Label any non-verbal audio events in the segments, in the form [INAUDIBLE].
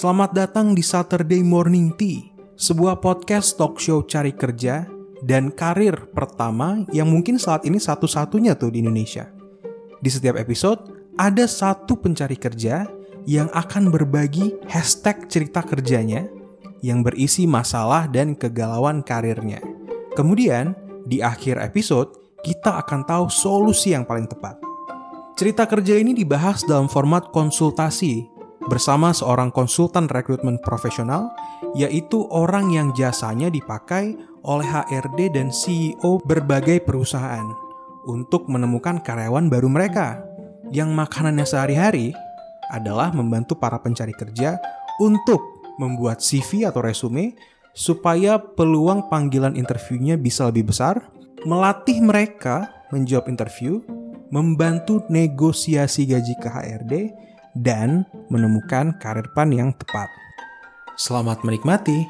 Selamat datang di Saturday Morning Tea, sebuah podcast talk show cari kerja dan karir pertama yang mungkin saat ini satu-satunya tuh di Indonesia. Di setiap episode, ada satu pencari kerja yang akan berbagi hashtag cerita kerjanya yang berisi masalah dan kegalauan karirnya. Kemudian, di akhir episode, kita akan tahu solusi yang paling tepat. Cerita kerja ini dibahas dalam format konsultasi bersama seorang konsultan rekrutmen profesional, yaitu orang yang jasanya dipakai oleh HRD dan CEO berbagai perusahaan untuk menemukan karyawan baru mereka yang makanannya sehari-hari adalah membantu para pencari kerja untuk membuat CV atau resume supaya peluang panggilan interviewnya bisa lebih besar, melatih mereka menjawab interview, membantu negosiasi gaji ke HRD, dan menemukan karir pan yang tepat. Selamat menikmati.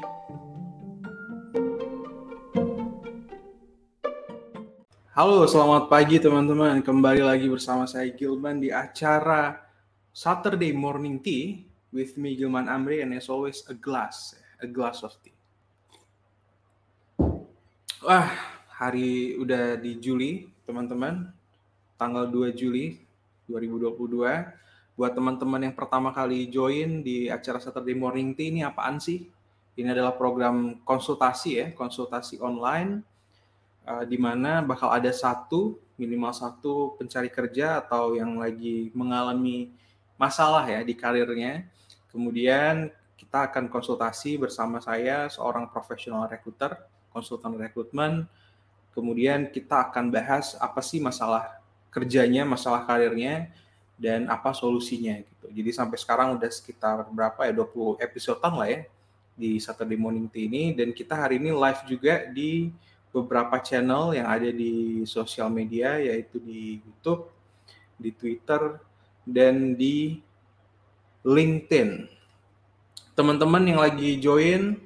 Halo, selamat pagi teman-teman. Kembali lagi bersama saya Gilman di acara Saturday Morning Tea with me Gilman Amri and as always a glass, a glass of tea. Wah, hari udah di Juli, teman-teman. Tanggal 2 Juli 2022. Buat teman-teman yang pertama kali join di acara Saturday Morning Tea ini apaan sih? Ini adalah program konsultasi ya, konsultasi online uh, di mana bakal ada satu minimal satu pencari kerja atau yang lagi mengalami masalah ya di karirnya. Kemudian kita akan konsultasi bersama saya seorang profesional rekruter, konsultan rekrutmen. Kemudian kita akan bahas apa sih masalah kerjanya, masalah karirnya dan apa solusinya gitu. Jadi sampai sekarang udah sekitar berapa ya 20 episode lah ya di Saturday Morning Tea ini dan kita hari ini live juga di beberapa channel yang ada di sosial media yaitu di YouTube, di Twitter, dan di LinkedIn. Teman-teman yang lagi join,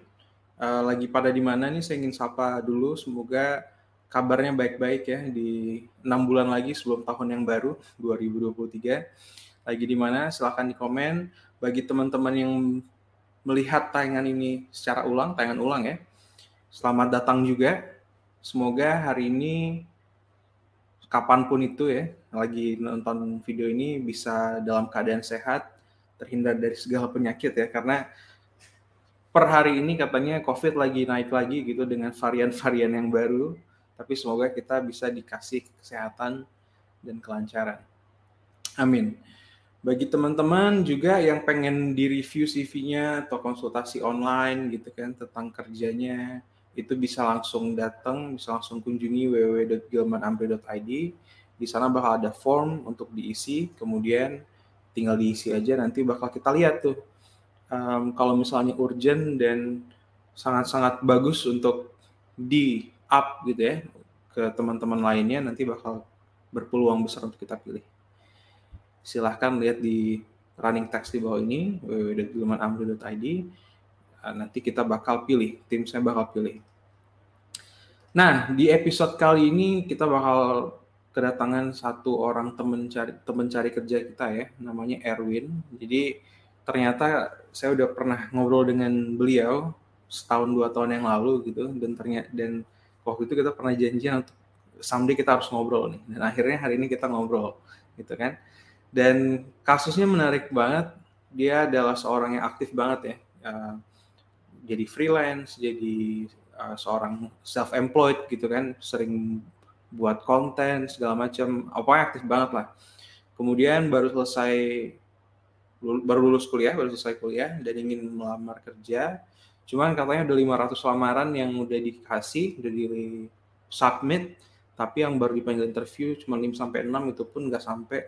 uh, lagi pada di mana nih? Saya ingin sapa dulu. Semoga kabarnya baik-baik ya di enam bulan lagi sebelum tahun yang baru 2023. Lagi di mana? Silahkan di komen. Bagi teman-teman yang melihat tayangan ini secara ulang, tayangan ulang ya. Selamat datang juga Semoga hari ini kapan pun itu ya lagi nonton video ini bisa dalam keadaan sehat, terhindar dari segala penyakit ya karena per hari ini katanya COVID lagi naik lagi gitu dengan varian-varian yang baru. Tapi semoga kita bisa dikasih kesehatan dan kelancaran. Amin. Bagi teman-teman juga yang pengen di-review CV-nya atau konsultasi online gitu kan tentang kerjanya, itu bisa langsung datang, bisa langsung kunjungi www.gilmanamri.id. Di sana bakal ada form untuk diisi, kemudian tinggal diisi aja nanti bakal kita lihat tuh. Um, kalau misalnya urgent dan sangat-sangat bagus untuk di up gitu ya ke teman-teman lainnya nanti bakal berpeluang besar untuk kita pilih. Silahkan lihat di running text di bawah ini www.gilmanamri.id Eh, nanti kita bakal pilih, tim saya bakal pilih. Nah, di episode kali ini kita bakal kedatangan satu orang teman cari teman cari kerja kita ya, namanya Erwin. Jadi ternyata saya udah pernah ngobrol dengan beliau setahun dua tahun yang lalu gitu dan ternyata dan waktu itu kita pernah janjian untuk someday kita harus ngobrol nih. Dan akhirnya hari ini kita ngobrol gitu kan. Dan kasusnya menarik banget. Dia adalah seorang yang aktif banget ya. Uh, jadi freelance, jadi uh, seorang self employed gitu kan, sering buat konten segala macam, apa aktif banget lah. Kemudian baru selesai baru lulus kuliah, baru selesai kuliah dan ingin melamar kerja. Cuman katanya udah 500 lamaran yang udah dikasih, udah di submit, tapi yang baru dipanggil interview cuma 5 sampai 6 itu pun nggak sampai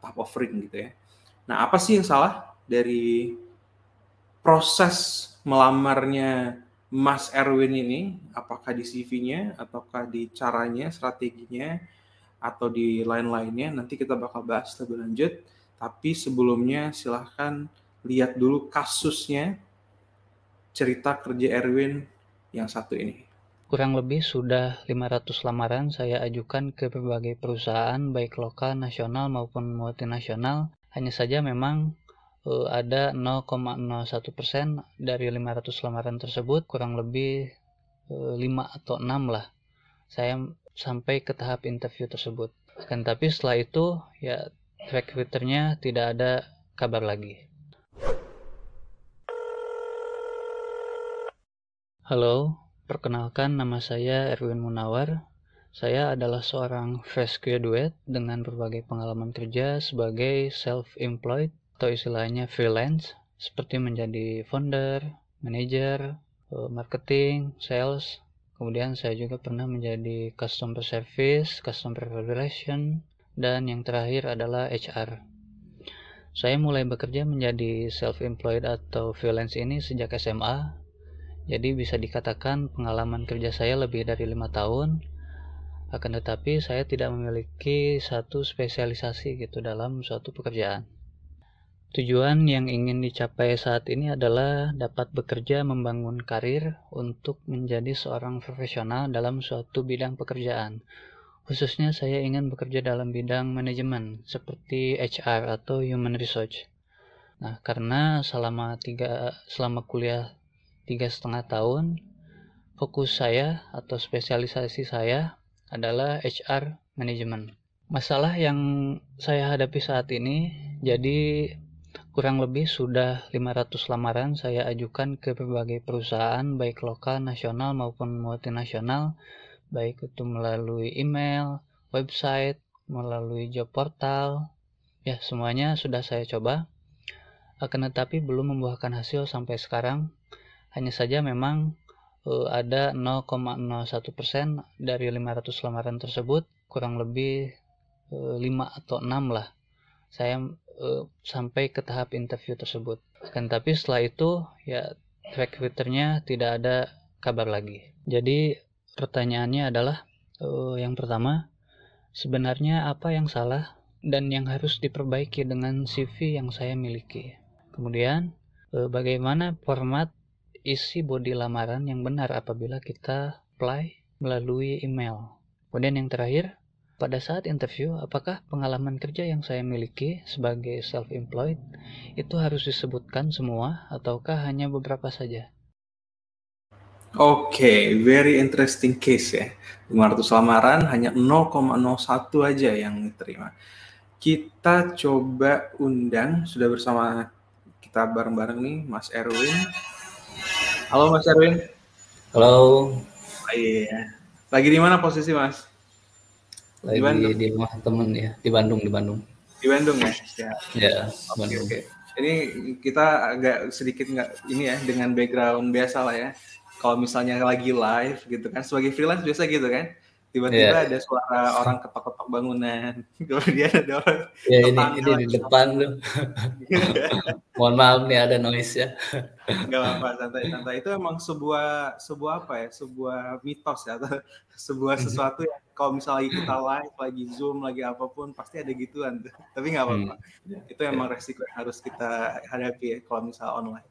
tahap offering gitu ya. Nah, apa sih yang salah dari proses melamarnya Mas Erwin ini, apakah di CV-nya, ataukah di caranya, strateginya, atau di lain-lainnya, nanti kita bakal bahas lebih lanjut. Tapi sebelumnya silahkan lihat dulu kasusnya cerita kerja Erwin yang satu ini. Kurang lebih sudah 500 lamaran saya ajukan ke berbagai perusahaan baik lokal, nasional maupun multinasional. Hanya saja memang uh, ada 0,01% dari 500 lamaran tersebut kurang lebih uh, 5 atau 6 lah saya sampai ke tahap interview tersebut kan tapi setelah itu ya recruiternya tidak ada kabar lagi Halo, perkenalkan nama saya Erwin Munawar. Saya adalah seorang fresh graduate dengan berbagai pengalaman kerja sebagai self-employed atau istilahnya freelance seperti menjadi founder, manager, eh, marketing, sales. Kemudian saya juga pernah menjadi customer service, customer relation, dan yang terakhir adalah HR. Saya mulai bekerja menjadi self-employed atau freelance ini sejak SMA jadi bisa dikatakan pengalaman kerja saya lebih dari lima tahun. Akan tetapi saya tidak memiliki satu spesialisasi gitu dalam suatu pekerjaan. Tujuan yang ingin dicapai saat ini adalah dapat bekerja membangun karir untuk menjadi seorang profesional dalam suatu bidang pekerjaan. Khususnya saya ingin bekerja dalam bidang manajemen seperti HR atau human resource. Nah, karena selama tiga selama kuliah tiga setengah tahun fokus saya atau spesialisasi saya adalah HR Management. Masalah yang saya hadapi saat ini, jadi kurang lebih sudah 500 lamaran saya ajukan ke berbagai perusahaan baik lokal, nasional maupun multinasional, baik itu melalui email, website, melalui job portal, ya semuanya sudah saya coba. Akan tetapi belum membuahkan hasil sampai sekarang hanya saja memang uh, ada 0,01% dari 500 lamaran tersebut kurang lebih uh, 5 atau 6 lah saya uh, sampai ke tahap interview tersebut. Kan tapi setelah itu ya recruiternya tidak ada kabar lagi. Jadi pertanyaannya adalah yang pertama sebenarnya apa yang salah dan yang harus diperbaiki dengan CV yang saya miliki? Kemudian bagaimana format isi body lamaran yang benar apabila kita apply melalui email. Kemudian yang terakhir, pada saat interview, apakah pengalaman kerja yang saya miliki sebagai self-employed itu harus disebutkan semua ataukah hanya beberapa saja? Oke, okay, very interesting case ya. 500 lamaran hanya 0,01 aja yang diterima. Kita coba undang, sudah bersama kita bareng-bareng nih, Mas Erwin. Halo Mas Erwin. Halo. Oh, iya. Lagi di mana posisi Mas? Lagi di, Bandung. di rumah temen ya, di Bandung, di Bandung. Di Bandung ya? Ya, ya Bandung. Oke, Ini kita agak sedikit nggak ini ya dengan background biasa lah ya. Kalau misalnya lagi live gitu kan, sebagai freelance biasa gitu kan tiba-tiba yeah. ada suara orang ketok-ketok bangunan. [LAUGHS] Kemudian ada orang ya ini ini di depan tuh [LAUGHS] mohon maaf nih ada noise ya. Nggak apa-apa santai-santai itu emang sebuah sebuah apa ya? Sebuah mitos ya atau [LAUGHS] sebuah sesuatu yang kalau misalnya kita live lagi zoom lagi apa pun pasti ada gituan. Tapi nggak apa-apa. Hmm. itu emang resiko yang harus kita hadapi ya kalau misalnya online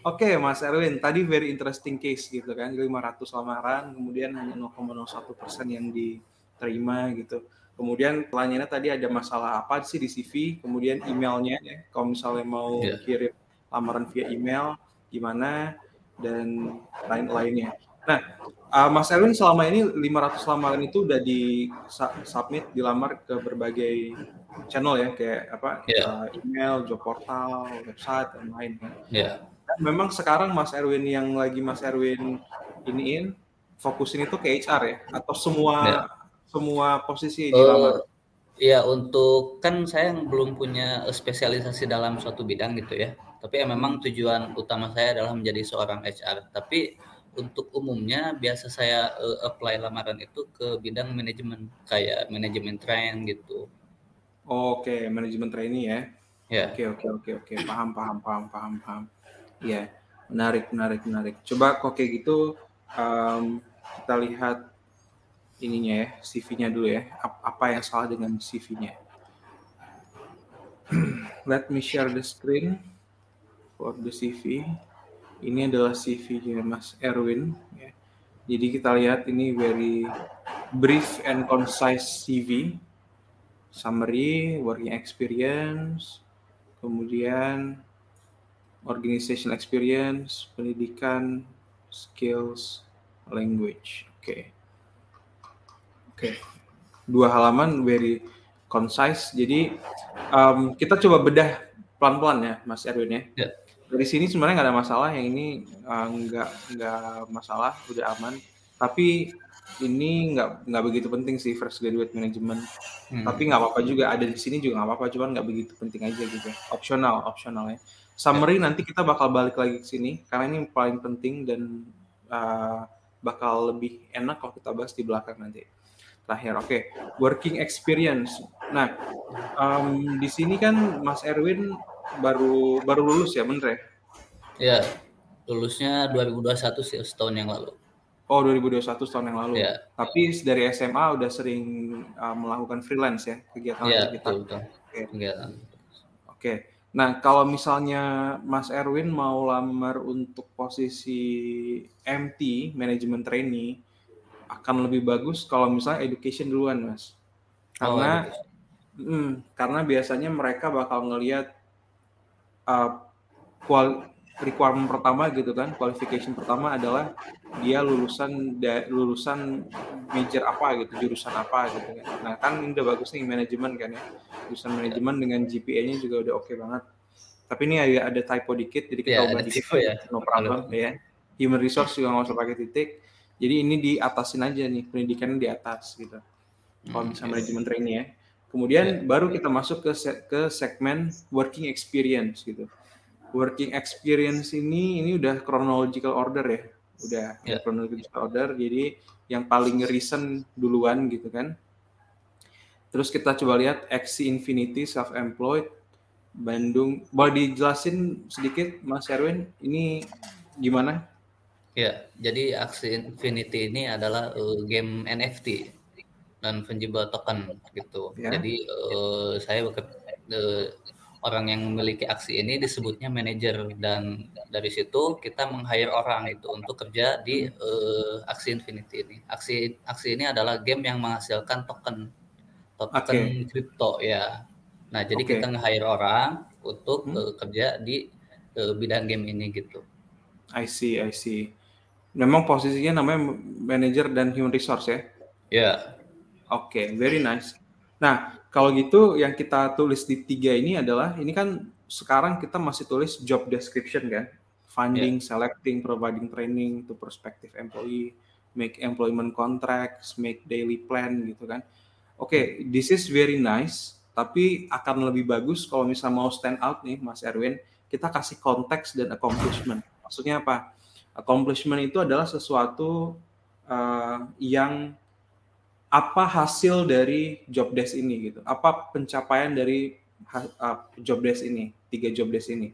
Oke, okay, Mas Erwin, tadi very interesting case gitu kan, 500 lamaran, kemudian hanya 0,01 persen yang diterima gitu. Kemudian pertanyaannya tadi ada masalah apa sih di CV, kemudian emailnya ya, kalau misalnya mau yeah. kirim lamaran via email, gimana, dan lain-lainnya. Nah, uh, Mas Erwin selama ini 500 lamaran itu udah di submit, dilamar ke berbagai channel ya, kayak apa, yeah. Iya. uh, email, job portal, website, dan lain kan. Yeah memang sekarang Mas Erwin yang lagi Mas Erwin iniin fokusin itu ke HR ya atau semua ya. semua posisi di uh, Ya untuk kan saya yang belum punya spesialisasi dalam suatu bidang gitu ya. Tapi ya memang tujuan utama saya adalah menjadi seorang HR. Tapi untuk umumnya biasa saya uh, apply lamaran itu ke bidang manajemen kayak manajemen train gitu. Oke, okay. manajemen trainee ya. Ya. Oke oke oke oke paham paham paham paham paham. Iya, menarik, menarik, menarik. Coba kok kayak gitu um, kita lihat ininya ya, CV-nya dulu ya. Apa yang salah dengan CV-nya? [CLEARS THROAT] Let me share the screen for the CV. Ini adalah CV-nya Mas Erwin. Ya. Jadi kita lihat ini very brief and concise CV. Summary, working experience, kemudian organization experience, pendidikan, skills, language. Oke. Okay. Oke. Okay. Dua halaman very concise. Jadi um, kita coba bedah pelan-pelan ya, Mas Erwin ya. Yeah. Dari sini sebenarnya nggak ada masalah. Yang ini uh, nggak nggak masalah, udah aman. Tapi ini nggak nggak begitu penting sih first graduate management. Hmm. Tapi nggak apa-apa juga ada di sini juga nggak apa-apa, cuman nggak begitu penting aja gitu. Opsional, opsional ya. Summary yeah. nanti kita bakal balik lagi ke sini karena ini paling penting dan uh, bakal lebih enak kalau kita bahas di belakang nanti. Terakhir, oke, okay. working experience. Nah, um, di sini kan Mas Erwin baru baru lulus ya, bener ya? Ya, lulusnya 2021 sih setahun yang lalu. Oh, 2021 setahun yang lalu. Ya. Tapi dari SMA udah sering uh, melakukan freelance ya kegiatan ya, kita. Betul, betul. Oke. Okay. Oke. Okay. Nah, kalau misalnya Mas Erwin mau lamar untuk posisi MT, manajemen trainee, akan lebih bagus kalau misalnya education duluan, Mas. Karena oh, hmm, karena biasanya mereka bakal ngelihat uh, kual requirement pertama gitu kan, qualification pertama adalah dia lulusan da, lulusan major apa gitu, jurusan apa gitu kan. Nah, kan ini udah bagus nih manajemen kan ya. Jurusan manajemen dengan GPA-nya juga udah oke okay banget. Tapi ini ada, ada typo dikit, jadi kita ya, ubah dikit, ya. no problem ya. Human resource juga nggak usah pakai titik. Jadi ini di atasin aja nih, pendidikannya di atas gitu. Kalau hmm, bisa yes. manajemen training ya. Kemudian yeah. baru kita masuk ke se ke segmen working experience gitu working experience ini ini udah chronological order ya. Udah yeah. chronological order. Jadi yang paling recent duluan gitu kan. Terus kita coba lihat XC Infinity self employed Bandung. Boleh dijelasin sedikit Mas Erwin ini gimana? Ya jadi Axie Infinity ini adalah uh, game NFT dan penjual token gitu. Ya. jadi uh, saya uh, orang yang memiliki aksi ini disebutnya manajer dan dari situ kita meng-hire orang itu untuk kerja di uh, aksi Infinity ini. Aksi aksi ini adalah game yang menghasilkan token token kripto okay. ya. Nah, jadi okay. kita nge-hire orang untuk hmm. uh, kerja di uh, bidang game ini gitu. I see, I see. Memang posisinya namanya manager dan human resource ya? Ya. Yeah. Oke, okay, very nice. Nah, kalau gitu yang kita tulis di tiga ini adalah ini kan sekarang kita masih tulis job description kan, finding, yeah. selecting, providing training to prospective employee, make employment contracts, make daily plan gitu kan. Oke, okay, this is very nice, tapi akan lebih bagus kalau misalnya mau stand out nih Mas Erwin, kita kasih konteks dan accomplishment. Maksudnya apa? Accomplishment itu adalah sesuatu uh, yang apa hasil dari job desk ini gitu? Apa pencapaian dari uh, job desk ini tiga job desk ini?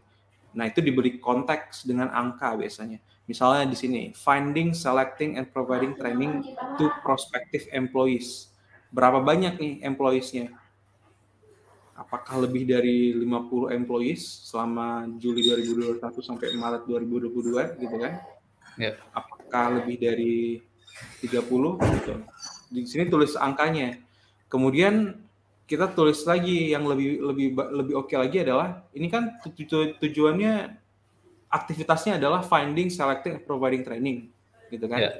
Nah itu diberi konteks dengan angka biasanya. Misalnya di sini finding selecting and providing training to prospective employees. Berapa banyak nih employees-nya? Apakah lebih dari 50 employees selama Juli 2021 sampai Maret 2022 gitu kan? Yeah. apakah lebih dari 30 gitu di sini tulis angkanya. Kemudian kita tulis lagi yang lebih lebih lebih oke okay lagi adalah ini kan tujuannya aktivitasnya adalah finding, selecting, providing training, gitu kan? Yeah.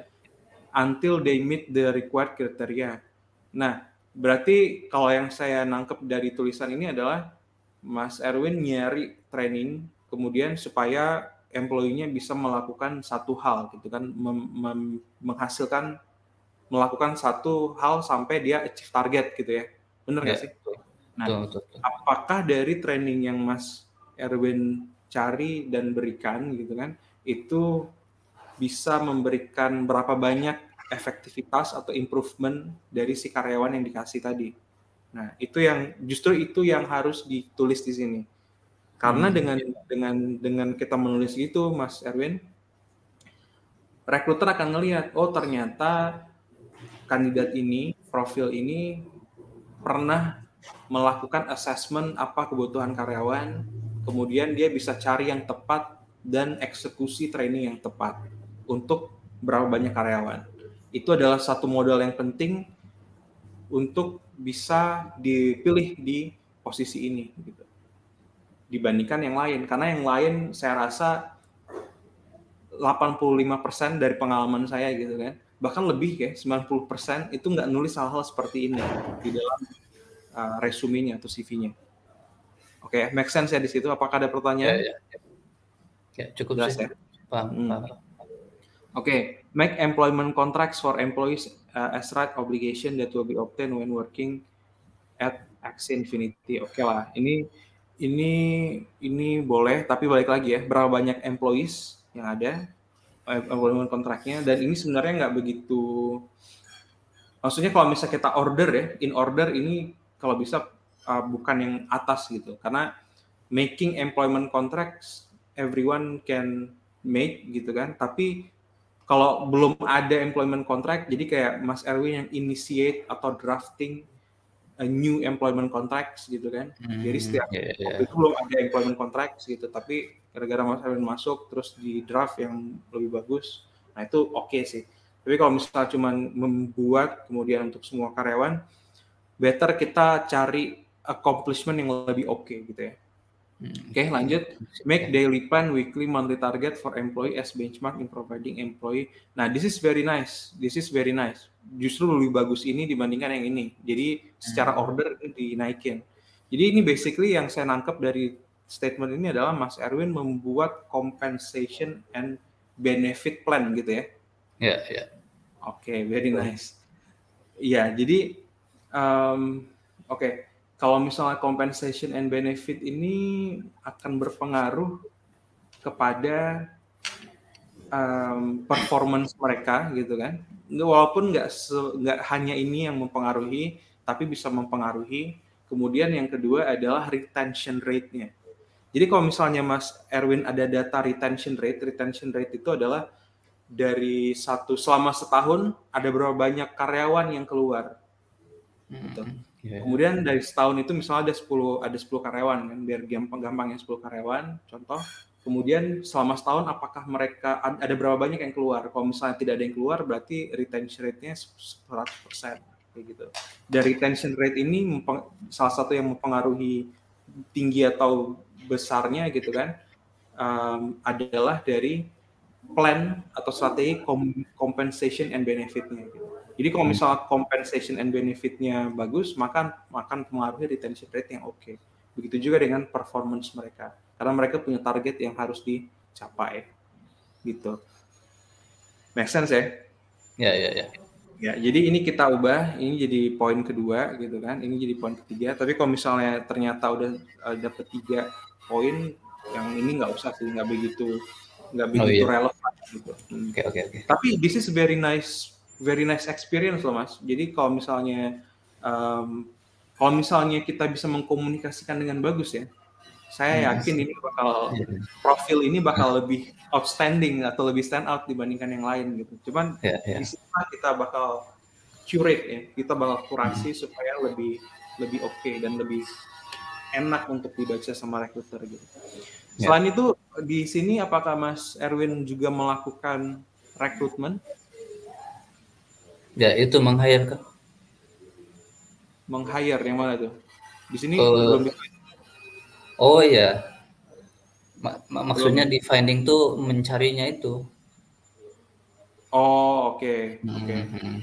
Until they meet the required criteria. Nah, berarti kalau yang saya nangkep dari tulisan ini adalah Mas Erwin nyari training, kemudian supaya employee-nya bisa melakukan satu hal, gitu kan, mem mem menghasilkan melakukan satu hal sampai dia achieve target gitu ya. Bener nggak ya, sih? Nah, betul, betul. apakah dari training yang Mas Erwin cari dan berikan gitu kan, itu bisa memberikan berapa banyak efektivitas atau improvement dari si karyawan yang dikasih tadi. Nah, itu yang justru itu yang harus ditulis di sini. Karena hmm. dengan dengan dengan kita menulis gitu, Mas Erwin, rekruter akan ngelihat, oh ternyata kandidat ini, profil ini pernah melakukan assessment apa kebutuhan karyawan, kemudian dia bisa cari yang tepat dan eksekusi training yang tepat untuk berapa banyak karyawan. Itu adalah satu modal yang penting untuk bisa dipilih di posisi ini gitu. dibandingkan yang lain karena yang lain saya rasa 85% dari pengalaman saya gitu kan bahkan lebih ya 90% itu nggak nulis hal-hal seperti ini di dalam uh, resume-nya atau CV-nya. Oke, okay, make sense ya di situ. Apakah ada pertanyaan? Ya, ya, ya. ya cukup Jelas, sih. Ya? Paham, hmm. paham. Oke, okay. make employment contracts for employees uh, as right obligation that will be obtained when working at X Infinity. Oke okay lah, ini ini ini boleh, tapi balik lagi ya, berapa banyak employees yang ada employment kontraknya dan ini sebenarnya nggak begitu maksudnya kalau misalnya kita order ya in order ini kalau bisa uh, bukan yang atas gitu karena making employment contracts everyone can make gitu kan tapi kalau belum ada employment contract jadi kayak Mas Erwin yang initiate atau drafting a new employment contracts gitu kan. Hmm, Jadi setiap yeah, yeah. itu belum ada employment contracts gitu, tapi gara-gara Mas Erwin masuk terus di draft yang lebih bagus, nah itu oke okay sih. Tapi kalau misalnya cuma membuat kemudian untuk semua karyawan, better kita cari accomplishment yang lebih oke okay, gitu ya. Hmm. Oke, okay, lanjut. Make daily plan, weekly, monthly target for employee as benchmark in providing employee. Nah, this is very nice. This is very nice. Justru lebih bagus ini dibandingkan yang ini. Jadi secara hmm. order dinaikin. Jadi ini basically yang saya nangkep dari statement ini adalah Mas Erwin membuat compensation and benefit plan gitu ya. Ya, yeah, ya. Yeah. Oke, okay, very nice. Iya, yeah, jadi um, oke. Okay kalau misalnya compensation and benefit ini akan berpengaruh kepada um, performance mereka gitu kan walaupun nggak nggak hanya ini yang mempengaruhi tapi bisa mempengaruhi kemudian yang kedua adalah retention rate-nya jadi kalau misalnya Mas Erwin ada data retention rate retention rate itu adalah dari satu selama setahun ada berapa banyak karyawan yang keluar gitu. Mm -hmm. Yeah. Kemudian dari setahun itu misalnya ada 10 ada 10 karyawan kan biar gampang gampang yang 10 karyawan contoh. Kemudian selama setahun apakah mereka ada berapa banyak yang keluar? Kalau misalnya tidak ada yang keluar berarti retention rate-nya 100% kayak gitu. Dari retention rate ini salah satu yang mempengaruhi tinggi atau besarnya gitu kan um, adalah dari plan atau strategi compensation and benefit-nya gitu. Jadi kalau hmm. misalnya compensation and benefit-nya bagus, maka akan mempengaruhi retention rate yang oke. Okay. Begitu juga dengan performance mereka. Karena mereka punya target yang harus dicapai. Gitu. Make sense ya? Ya, ya, ya. Ya, jadi ini kita ubah, ini jadi poin kedua gitu kan, ini jadi poin ketiga. Tapi kalau misalnya ternyata udah uh, dapet tiga poin, yang ini nggak usah sih, nggak begitu nggak oh, begitu oh, iya. relevan gitu. Oke okay, oke okay, oke. Okay. Tapi this is very nice very nice experience loh mas. Jadi kalau misalnya um, kalau misalnya kita bisa mengkomunikasikan dengan bagus ya, saya hmm. yakin ini bakal [LAUGHS] profil ini bakal lebih outstanding atau lebih stand out dibandingkan yang lain gitu. Cuman yeah, yeah. di sana kita bakal curate ya, kita bakal kurasi hmm. supaya lebih lebih oke okay dan lebih enak untuk dibaca sama recruiter gitu. Ya. Selain itu di sini apakah Mas Erwin juga melakukan rekrutmen? Ya, itu meng-hire kan. Meng-hire yang mana tuh? Di sini uh, belum Oh iya. Mak maksudnya belum. di finding tuh mencarinya itu. Oh, oke. Okay. Oke. Okay. Mm -hmm. Oke.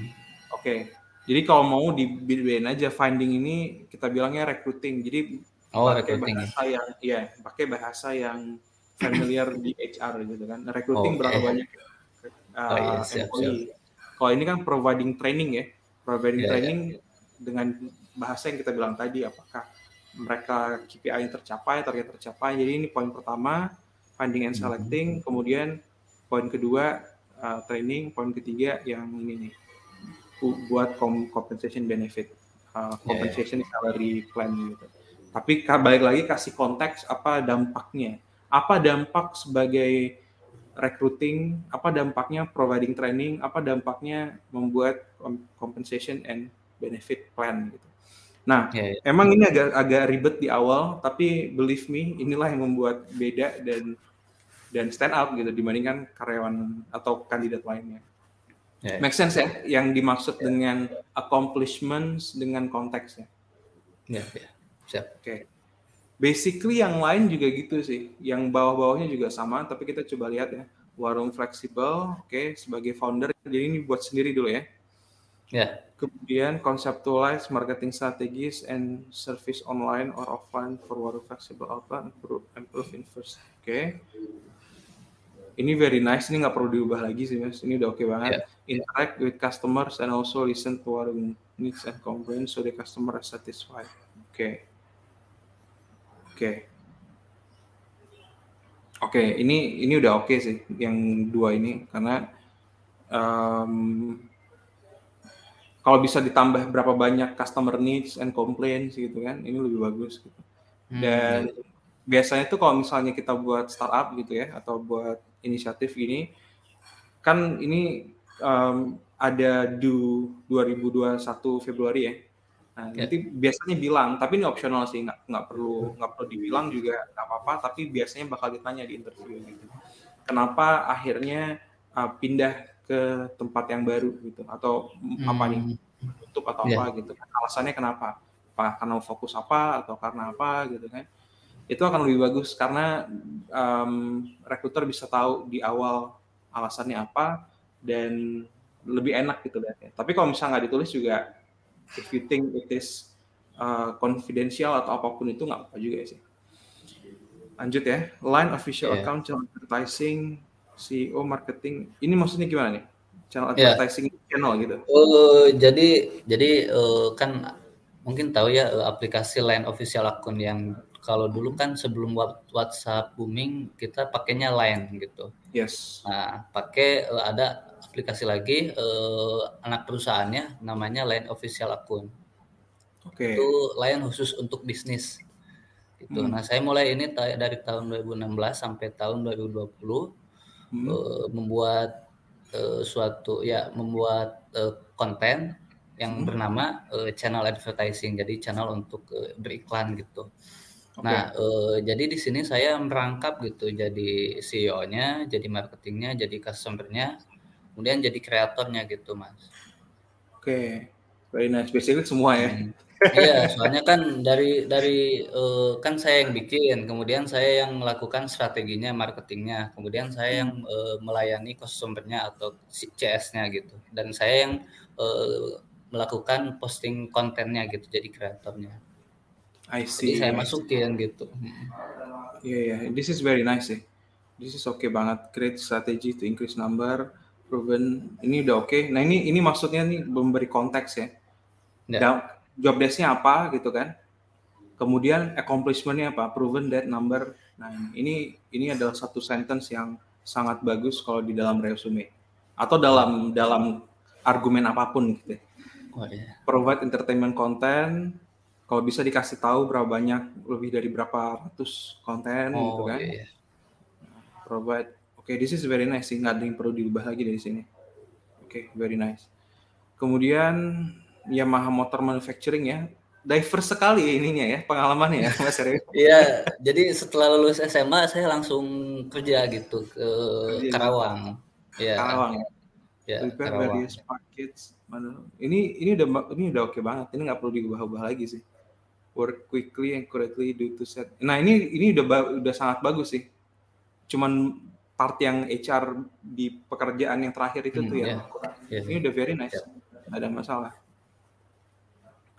Okay. Jadi kalau mau dibedain aja finding ini kita bilangnya recruiting. Jadi oh, pakai recruiting. bahasa yang ya, pakai bahasa yang familiar di HR gitu kan. Recruiting oh, berapa banyak uh, oh, iya, siap, employee. Siap kalau ini kan providing training ya, providing yeah, training yeah. dengan bahasa yang kita bilang tadi, apakah mereka KPI yang tercapai, target tercapai. Jadi ini poin pertama, finding and selecting. Mm-hmm. Kemudian poin kedua uh, training, poin ketiga yang ini nih, buat compensation benefit, uh, compensation yeah, yeah. salary plan gitu. Tapi balik lagi kasih konteks apa dampaknya, apa dampak sebagai recruiting, apa dampaknya providing training, apa dampaknya membuat compensation and benefit plan gitu. Nah, yeah, yeah. emang ini agak agak ribet di awal, tapi believe me, inilah yang membuat beda dan dan stand out gitu dibandingkan karyawan atau kandidat lainnya. Yeah. Make sense ya, yang dimaksud yeah. dengan accomplishments dengan konteksnya. Ya, yeah, yeah. Siap. Oke. Okay. basically yang lain juga gitu sih. Yang bawah-bawahnya juga sama, tapi kita coba lihat ya. Warung fleksibel, oke, okay, sebagai founder. Jadi ini buat sendiri dulu ya. Ya. Yeah. Kemudian conceptualize marketing strategies and service online or offline for warung fleksibel outlet improve, improve in first. Oke. Okay. Ini very nice. Ini nggak perlu diubah lagi sih mas. Ini udah oke okay banget. Yeah. Interact with customers and also listen to warung needs and complaints so the customer is satisfied. Oke. Okay. Oke. Okay. Oke, okay, ini ini udah oke okay sih yang dua ini karena um, kalau bisa ditambah berapa banyak customer needs and complaints gitu kan, ini lebih bagus gitu. Hmm. Dan hmm. biasanya tuh kalau misalnya kita buat startup gitu ya atau buat inisiatif ini kan ini um, ada due 2021 Februari ya. Nah, yeah. nanti biasanya bilang, tapi ini opsional sih, nggak nggak perlu nggak perlu dibilang juga nggak apa-apa, tapi biasanya bakal ditanya di interview gitu. Kenapa akhirnya uh, pindah ke tempat yang baru gitu atau hmm. apa nih hmm. tutup atau yeah. apa gitu alasannya kenapa apa karena fokus apa atau karena apa gitu kan itu akan lebih bagus karena um, rekruter bisa tahu di awal alasannya apa dan lebih enak gitu lihatnya. Tapi kalau misalnya nggak ditulis juga if you think it is uh, confidential atau apa pun itu nggak apa juga sih. Lanjut ya, line official yeah. account channel advertising, CEO marketing. Ini maksudnya gimana nih? Channel iya. advertising yeah. channel gitu. Uh, jadi jadi uh, kan mungkin tahu ya uh, aplikasi line official account yang kalau dulu kan sebelum WhatsApp booming kita pakainya Line gitu. Yes. Nah, pakai uh, ada aplikasi lagi uh, anak perusahaannya namanya Line Official Account. Oke. Okay. Itu Line khusus untuk bisnis. Gitu. Hmm. Nah, saya mulai ini dari tahun 2016 sampai tahun 2020 hmm. uh, membuat uh, suatu ya membuat uh, konten yang hmm. bernama uh, channel advertising. Jadi channel untuk uh, beriklan gitu. Okay. Nah, uh, jadi di sini saya merangkap gitu, jadi CEO-nya, jadi marketingnya, jadi customer-nya, kemudian jadi kreatornya gitu mas oke okay. very nice basically semua ya hmm. iya soalnya kan dari dari uh, kan saya yang bikin kemudian saya yang melakukan strateginya marketingnya kemudian saya yang uh, melayani customernya atau CS-nya gitu dan saya yang uh, melakukan posting kontennya gitu jadi kreatornya I see. Jadi saya masukin gitu. Iya, yeah, yeah. This is very nice sih. This is okay banget. Create strategy to increase number proven ini udah oke. Okay. Nah ini ini maksudnya nih memberi konteks ya. Yeah. job desknya apa gitu kan. Kemudian accomplishmentnya apa? Proven that number. Nah ini ini adalah satu sentence yang sangat bagus kalau di dalam resume atau dalam dalam argumen apa pun gitu. Oh, yeah. Provide entertainment content. Kalau bisa dikasih tahu berapa banyak lebih dari berapa ratus konten oh, gitu kan. Yeah. Provide Oke, okay, this is very nice sih. Nggak ada yang perlu diubah lagi dari sini. Oke, okay, very nice. Kemudian Yamaha Motor Manufacturing ya. Diverse sekali ininya ya, pengalamannya ya, Mas Eri. [LAUGHS] Iya, jadi setelah lulus SMA saya langsung kerja gitu ke kerja Karawang. Ya. Karawang ya. Ya, Prepare Karawang. various packets. Ini ini udah ini udah oke okay banget. Ini nggak perlu diubah-ubah lagi sih. Work quickly and correctly due to set. Nah ini ini udah udah sangat bagus sih. Cuman part yang HR di pekerjaan yang terakhir itu hmm, tuh yang yeah. kurang. Yeah. Ini udah very nice, yeah. ada masalah.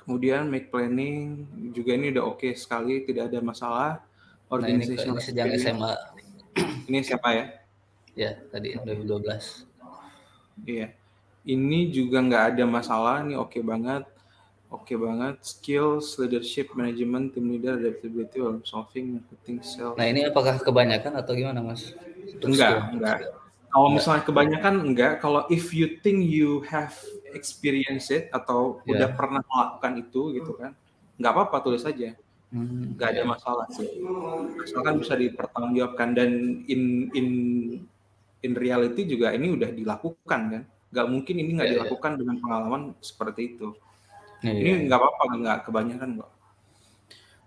Kemudian make planning juga ini udah oke okay sekali, tidak ada masalah. Organisasi nah, ini, sejak SMA. [CLEARS THROAT] Ini siapa ya? Ya, tadi 2012. Iya. Ini juga nggak ada masalah, ini oke okay banget. Oke okay banget. Skills, leadership, management, team leader, adaptability, problem solving, marketing, sales. Nah, ini apakah kebanyakan atau gimana, Mas? Enggak, enggak. Kalau misalnya kebanyakan enggak, kalau if you think you have experienced it atau yeah. udah pernah melakukan itu gitu kan, nggak apa-apa tulis saja. Hmm, nggak ada yeah. masalah sih. Asalkan bisa dipertanggungjawabkan dan in in in reality juga ini udah dilakukan kan. Nggak mungkin ini nggak yeah, iya. dilakukan yeah. dengan pengalaman seperti itu. Yeah, ini nggak apa-apa, nggak kebanyakan kok.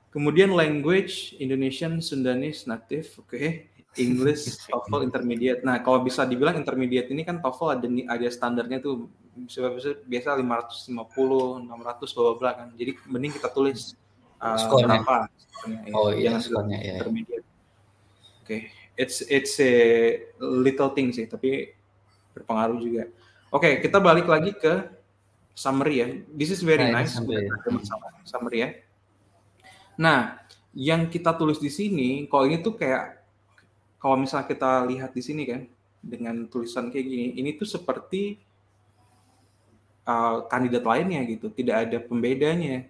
Kemudian language Indonesian, Sundanese, native, oke. Okay. English [LAUGHS] TOEFL intermediate. Nah, kalau bisa dibilang intermediate ini kan TOEFL ada ada standarnya tuh biasa biasa 550, 600 bla bla kan. Jadi mending kita tulis uh, skornya. berapa skornya. Ya. Oh iya, Jangan skornya ya. Intermediate. Oke, okay. it's it's a little thing sih, tapi berpengaruh juga. Oke, okay, kita balik lagi ke summary ya. This is very nah, nice. Summary. summary ya. Nah, yang kita tulis di sini, kalau ini tuh kayak kalau misalnya kita lihat di sini kan, dengan tulisan kayak gini, ini tuh seperti uh, kandidat lainnya gitu, tidak ada pembedanya.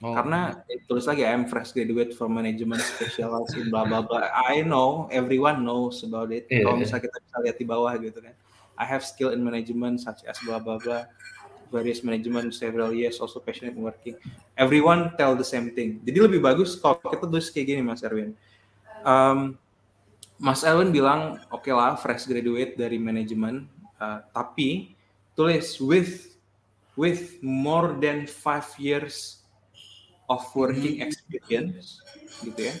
Oh. Karena eh, tulis lagi I'm fresh graduate from management specialized in bla bla bla. I know, everyone knows about it. Yeah, Kalau misalnya kita bisa lihat di bawah gitu kan. I have skill in management such as bla bla bla. Various management several years also passionate in working. Everyone tell the same thing. Jadi lebih bagus kalau kita tulis kayak gini Mas Erwin. Um, Mas Erwin bilang oke okay lah fresh graduate dari manajemen, uh, tapi tulis with with more than five years of working hmm. experience, gitu ya,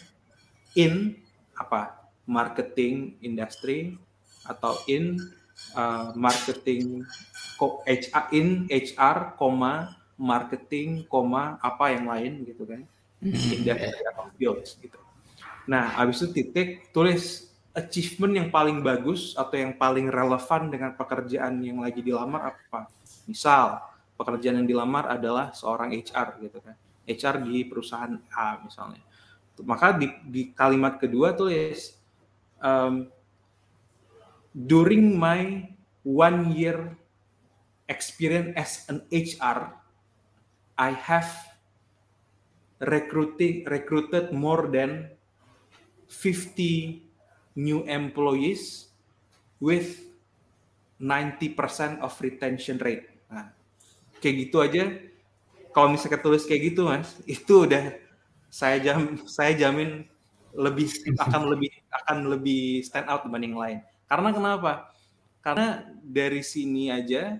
in apa marketing industry atau in uh, marketing HR in HR, koma marketing, koma apa yang lain gitu kan, hmm. industry atau fields gitu. Nah, habis itu titik tulis achievement yang paling bagus atau yang paling relevan dengan pekerjaan yang lagi dilamar apa? Misal, pekerjaan yang dilamar adalah seorang HR gitu kan. HR di perusahaan A misalnya. Maka di, di kalimat kedua tulis um, during my one year experience as an HR, I have recruiting recruited more than 50 new employees with 90% of retention rate. Nah, kayak gitu aja. Kalau misalnya tulis kayak gitu, Mas, itu udah saya jam saya jamin lebih akan lebih akan lebih stand out dibanding lain. Karena kenapa? Karena dari sini aja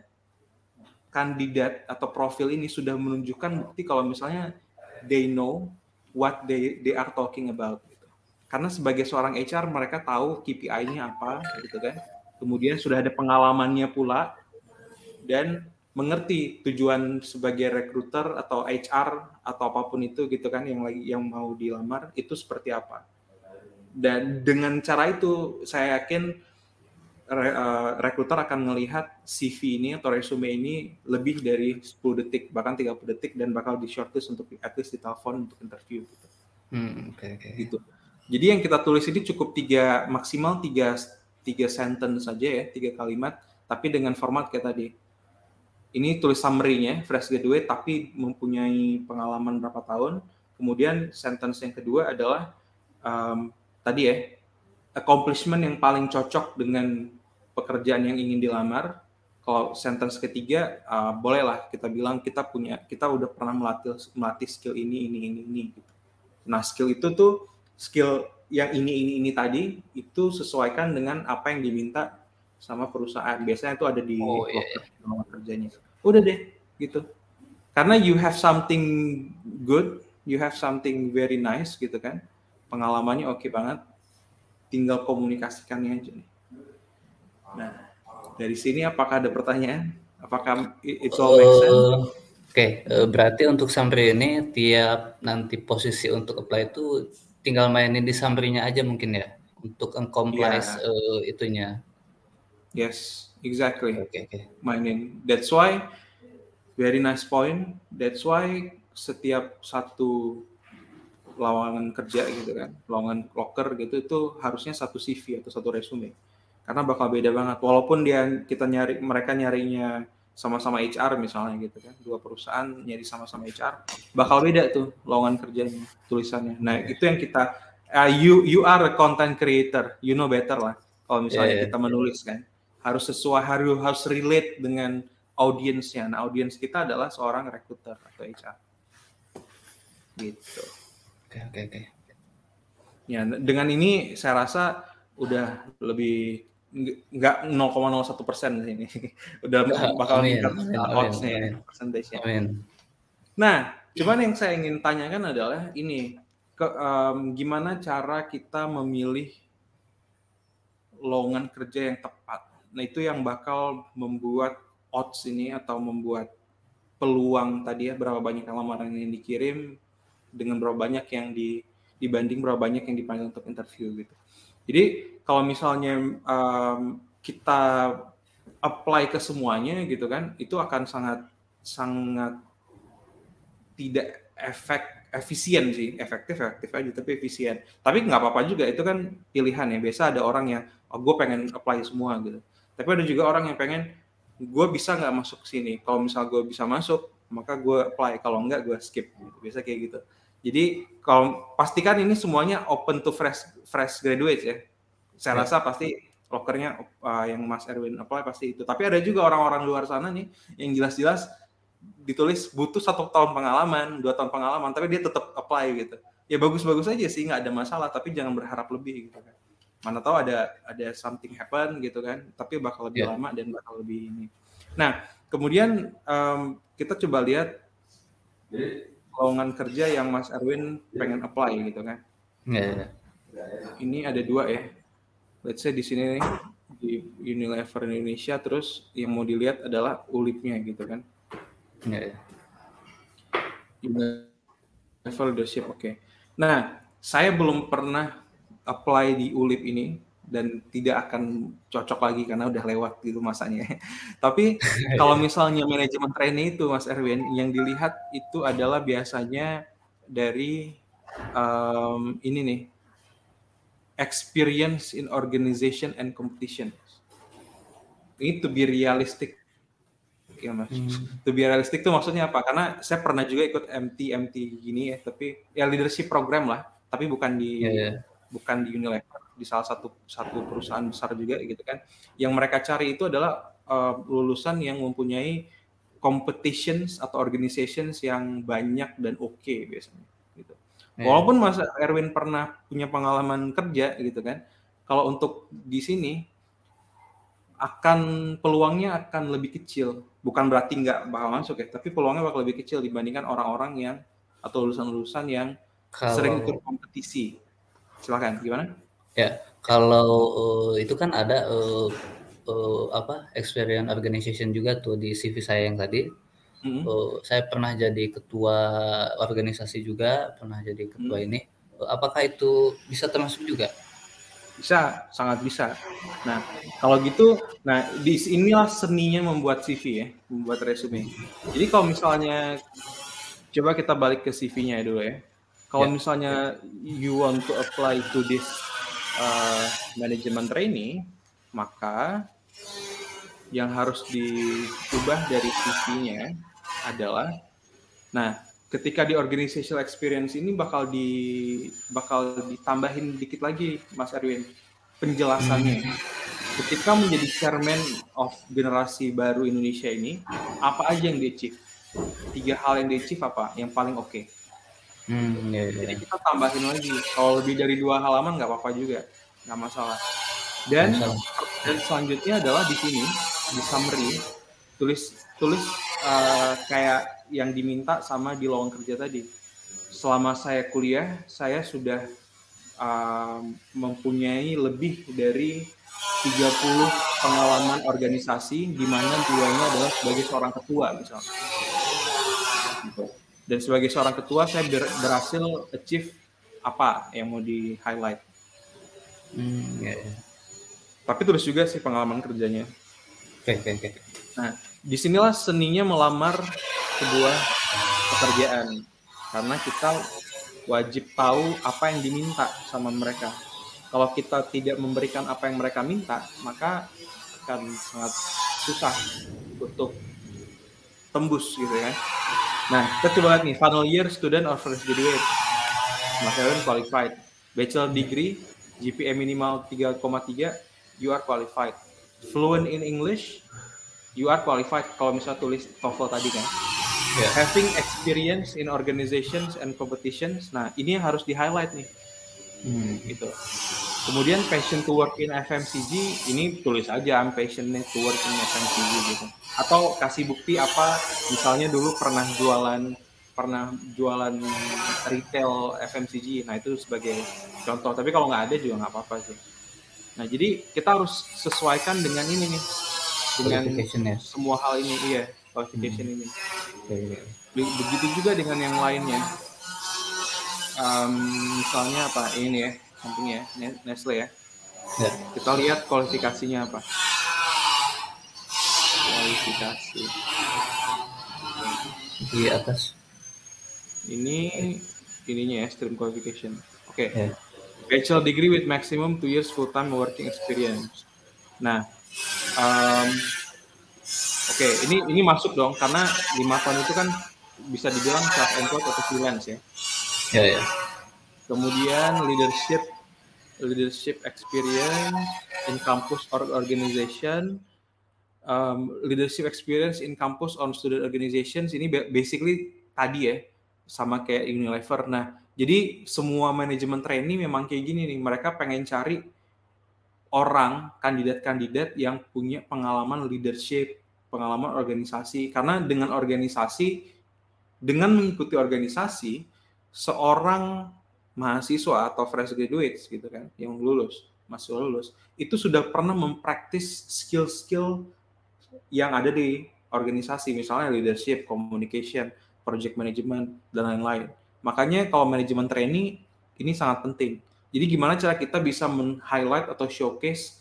kandidat atau profil ini sudah menunjukkan bukti kalau misalnya they know what they they are talking about karena sebagai seorang HR mereka tahu KPI-nya apa gitu kan kemudian sudah ada pengalamannya pula dan mengerti tujuan sebagai recruiter atau HR atau apa pun itu gitu kan yang lagi yang mau dilamar itu seperti apa dan dengan cara itu saya yakin uh, recruiter akan melihat CV ini atau resume ini lebih dari 10 detik bahkan 30 detik dan bakal di shortlist untuk at least ditelepon untuk interview gitu. Hmm, okay, okay. gitu. Jadi yang kita tulis ini cukup tiga maksimal tiga tiga sentence saja ya, tiga kalimat, tapi dengan format kayak tadi. Ini tulis summary-nya, fresh graduate tapi mempunyai pengalaman berapa tahun. Kemudian sentence yang kedua adalah um, tadi ya, accomplishment yang paling cocok dengan pekerjaan yang ingin dilamar. Kalau sentence ketiga, uh, bolehlah kita bilang kita punya, kita udah pernah melatih melatih skill ini, ini, ini, ini. Gitu. Nah skill itu tuh skill yang ini ini ini tadi itu sesuaikan dengan apa yang diminta sama perusahaan. Biasanya itu ada di oh, iya, iya. kerjanya. Udah deh gitu. Karena you have something good, you have something very nice gitu kan. Pengalamannya oke okay banget. Tinggal komunikasikannya aja nih. Nah, dari sini apakah ada pertanyaan? Apakah it's all make sense? Uh, Oke, okay. uh, berarti untuk sampai ini tiap nanti posisi untuk apply itu tinggal mainin di summary-nya aja mungkin ya untuk encompass yeah. uh, itunya. Yes, exactly. Oke, okay, okay. Mainin. That's why very nice point. That's why setiap satu lowongan kerja gitu kan, lowongan locker gitu itu harusnya satu CV atau satu resume. Karena bakal beda banget. Walaupun dia kita nyari mereka nyarinya sama-sama HR misalnya gitu kan. Dua perusahaan nyari sama-sama HR bakal beda tuh lowongan kerjanya tulisannya. Nah itu yang kita uh, you you are a content creator you know better lah kalau misalnya yeah, yeah. kita menulis kan. Harus sesuai harus harus relate dengan audiensnya. Nah audiens kita adalah seorang recruiter atau HR gitu. Oke okay, oke okay, oke. Okay. ya dengan ini saya rasa udah lebih nggak 0,01 persen ini [LAUGHS] udah bakal meningkat oddsnya persentasenya. Nah, cuman yang saya ingin tanyakan adalah ini ke, um, gimana cara kita memilih lowongan kerja yang tepat. Nah itu yang bakal membuat odds ini atau membuat peluang tadi ya berapa banyak lamaran yang dikirim dengan berapa banyak yang di dibanding berapa banyak yang dipanggil untuk interview gitu. Jadi kalau misalnya um, kita apply ke semuanya gitu kan, itu akan sangat sangat tidak efek efisien sih, efektif efektif aja tapi efisien. Tapi nggak apa-apa juga itu kan pilihan ya. Biasa ada orang yang oh gue pengen apply semua gitu. Tapi ada juga orang yang pengen gue bisa nggak masuk sini. Kalau misal gue bisa masuk, maka gue apply. Kalau nggak gue skip. Gitu. Biasa kayak gitu. Jadi kalau pastikan ini semuanya open to fresh fresh graduates ya. Saya ya. rasa pasti lokernya uh, yang Mas Erwin apply pasti itu. Tapi ada juga orang-orang luar sana nih yang jelas-jelas ditulis butuh satu tahun pengalaman, dua tahun pengalaman, tapi dia tetap apply gitu. Ya bagus-bagus aja sih, nggak ada masalah. Tapi jangan berharap lebih gitu kan. Mana tahu ada ada something happen gitu kan. Tapi bakal lebih yeah. lama dan bakal lebih ini. Nah kemudian um, kita coba lihat. Jadi lowongan kerja yang Mas Erwin pengen apply gitu kan. Yeah. Ini ada dua ya. Let's say di sini nih di Unilever Indonesia terus yang mau dilihat adalah ulipnya gitu kan. Yeah. Unilever leadership oke. Okay. Nah, saya belum pernah apply di ulip ini dan tidak akan cocok lagi karena udah lewat gitu masanya. [LAUGHS] Tapi [LAUGHS] kalau misalnya manajemen training itu Mas Erwin yang dilihat itu adalah biasanya dari um, ini nih experience in organization and competition. Ini to be realistic ya mas. Hmm. To be realistic itu maksudnya apa? Karena saya pernah juga ikut MT MT gini ya, tapi ya leadership program lah, tapi bukan di yeah, yeah. bukan di Unilever di salah satu satu perusahaan besar juga gitu kan. Yang mereka cari itu adalah uh, lulusan yang mempunyai competitions atau organizations yang banyak dan oke okay, biasanya. Yeah. Walaupun Mas Erwin pernah punya pengalaman kerja gitu kan. Kalau untuk di sini akan peluangnya akan lebih kecil. Bukan berarti nggak bakal masuk ya, tapi peluangnya bakal lebih kecil dibandingkan orang-orang yang atau lulusan-lulusan yang Kalau... sering ikut kompetisi. Silakan, gimana? Ya, kalau uh, itu kan ada uh, uh, apa experience organization juga tuh di CV saya yang tadi. Mm-hmm. Uh, saya pernah jadi ketua organisasi juga, pernah jadi ketua mm-hmm. ini. Uh, apakah itu bisa termasuk juga? Bisa, sangat bisa. Nah, kalau gitu, nah di inilah seninya membuat CV ya, membuat resume. Jadi kalau misalnya coba kita balik ke CV-nya dulu ya. Kalau yeah. misalnya you want to apply to this uh, manajemen trainee, maka yang harus diubah dari CV-nya adalah, nah, ketika di organizational experience ini bakal di bakal ditambahin dikit lagi, Mas Erwin, penjelasannya. Hmm. Ketika menjadi chairman of generasi baru Indonesia ini, apa aja yang di achieve? Tiga hal yang di achieve apa? Yang paling oke? Okay? Hmm, iya, iya. Jadi kita tambahin lagi. Kalau lebih dari dua halaman nggak apa-apa juga, nggak masalah. Dan masalah. dan selanjutnya adalah di sini di summary tulis tulis uh, kayak yang diminta sama di lowongan kerja tadi. Selama saya kuliah, saya sudah uh, mempunyai lebih dari 30 pengalaman organisasi di mana duanya adalah sebagai seorang ketua misalnya. Gitu dan sebagai seorang ketua saya ber, berhasil achieve apa yang mau di highlight hmm, ya, ya. tapi terus juga sih pengalaman kerjanya oke okay, oke okay, okay. nah di sinilah seninya melamar sebuah pekerjaan karena kita wajib tahu apa yang diminta sama mereka kalau kita tidak memberikan apa yang mereka minta maka akan sangat susah untuk tembus gitu ya Nah, kita coba lihat nih, final year student or fresh graduate. Mas Erwin qualified. Bachelor degree, GPA minimal 3,3, you are qualified. Fluent in English, you are qualified. Kalau misalnya tulis TOEFL tadi kan. Yeah. Having experience in organizations and competitions. Nah, ini yang harus di-highlight nih. Hmm, gitu. Kemudian passion to work in FMCG ini tulis aja I'm passionate to work in FMCG gitu. Atau kasih bukti apa misalnya dulu pernah jualan pernah jualan retail FMCG. Nah itu sebagai contoh. Tapi kalau nggak ada juga nggak apa-apa sih. Nah jadi kita harus sesuaikan dengan ini nih dengan semua hal ini iya qualification hmm. ini. Begitu juga dengan yang lainnya. um, misalnya apa ini ya, sampingnya Nestle ya. ya. Kita lihat kualifikasinya apa. Kualifikasi. Di atas. Ini ininya ya, stream qualification. Oke. Okay. Ya. Bachelor degree with maximum two years full time working experience. Nah, um, oke, okay, ini ini masuk dong karena lima tahun itu kan bisa dibilang self employed atau freelance ya. Ya ya. Kemudian leadership leadership experience in campus or organization, um, leadership experience in campus on student organizations ini basically tadi ya sama kayak Unilever. Nah, jadi semua manajemen trainee memang kayak gini nih, mereka pengen cari orang kandidat-kandidat yang punya pengalaman leadership, pengalaman organisasi. Karena dengan organisasi, dengan mengikuti organisasi, seorang mahasiswa atau fresh graduates gitu kan, yang lulus, masih lulus, itu sudah pernah mempraktis skill-skill yang ada di organisasi, misalnya leadership, communication, project management, dan lain-lain. Makanya kalau manajemen training ini sangat penting jadi gimana cara kita bisa men-highlight atau showcase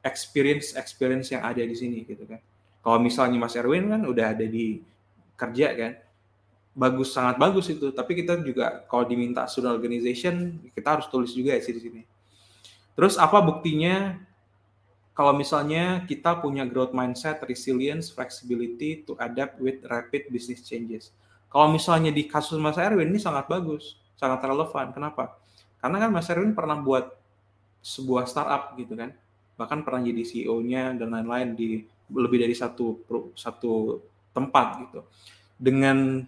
experience-experience yang ada di sini gitu kan. Kalau misalnya Mas Erwin kan udah ada di kerja kan, bagus sangat bagus itu. Tapi kita juga kalau diminta student organization, kita harus tulis juga ya di sini. Terus apa buktinya kalau misalnya kita punya growth mindset, resilience, flexibility to adapt with rapid business changes. Kalau misalnya di kasus Mas Erwin ini sangat bagus, sangat relevan. Kenapa? Karena kan Mas Erwin pernah buat sebuah startup gitu kan, bahkan pernah jadi CEO-nya dan lain-lain di lebih dari satu satu tempat gitu. Dengan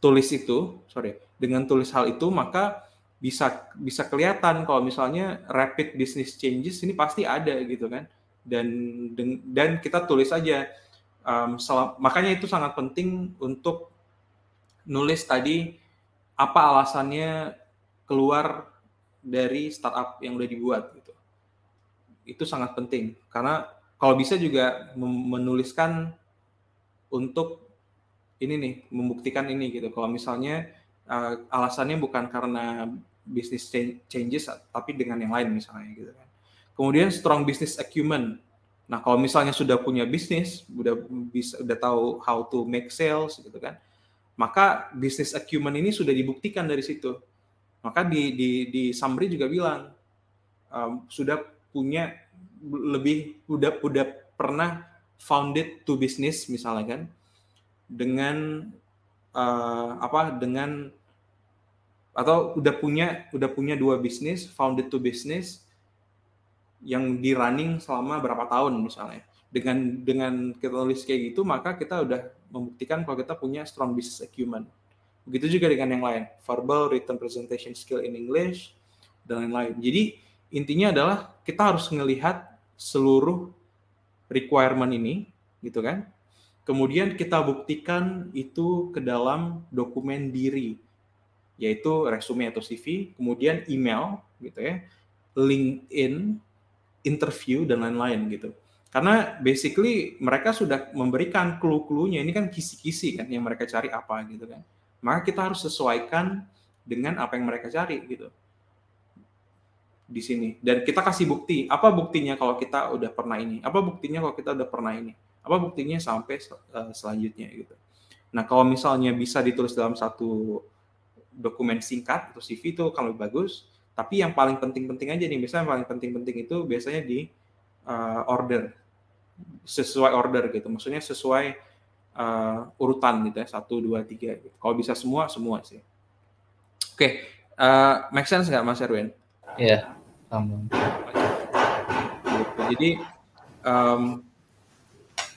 tulis itu, sorry, dengan tulis hal itu maka bisa bisa kelihatan kalau misalnya rapid business changes ini pasti ada gitu kan dan dan kita tulis aja um, selam, makanya itu sangat penting untuk nulis tadi apa alasannya keluar dari startup yang udah dibuat gitu. Itu sangat penting karena kalau bisa juga menuliskan untuk ini nih membuktikan ini gitu. Kalau misalnya uh, alasannya bukan karena business changes tapi dengan yang lain misalnya gitu kan. Kemudian strong business acumen. Nah, kalau misalnya sudah punya bisnis, udah bisa udah tahu how to make sales gitu kan. Maka business acumen ini sudah dibuktikan dari situ maka di di di summary juga bilang um, sudah punya lebih udah udah pernah founded to business misalnya kan dengan uh, apa dengan atau udah punya udah punya dua bisnis founded to business yang di running selama berapa tahun misalnya. Dengan dengan kita tulis kayak gitu maka kita udah membuktikan kalau kita punya strong business acumen Begitu juga dengan yang lain, verbal, written presentation skill in English, dan lain-lain. Jadi intinya adalah kita harus melihat seluruh requirement ini, gitu kan. Kemudian kita buktikan itu ke dalam dokumen diri, yaitu resume atau CV, kemudian email, gitu ya, LinkedIn, interview, dan lain-lain gitu. Karena basically mereka sudah memberikan clue-cluenya, ini kan kisi-kisi kan yang mereka cari apa gitu kan maka kita harus sesuaikan dengan apa yang mereka cari gitu. Di sini. Dan kita kasih bukti. Apa buktinya kalau kita udah pernah ini? Apa buktinya kalau kita udah pernah ini? Apa buktinya sampai uh, selanjutnya gitu. Nah kalau misalnya bisa ditulis dalam satu dokumen singkat atau CV itu kalau bagus. Tapi yang paling penting-penting aja nih. Misalnya yang paling penting-penting itu biasanya di uh, order. Sesuai order gitu. Maksudnya sesuai uh, urutan gitu ya satu dua tiga gitu. kalau bisa semua semua sih oke okay. uh, make sense nggak mas Erwin Iya yeah, gitu. jadi um,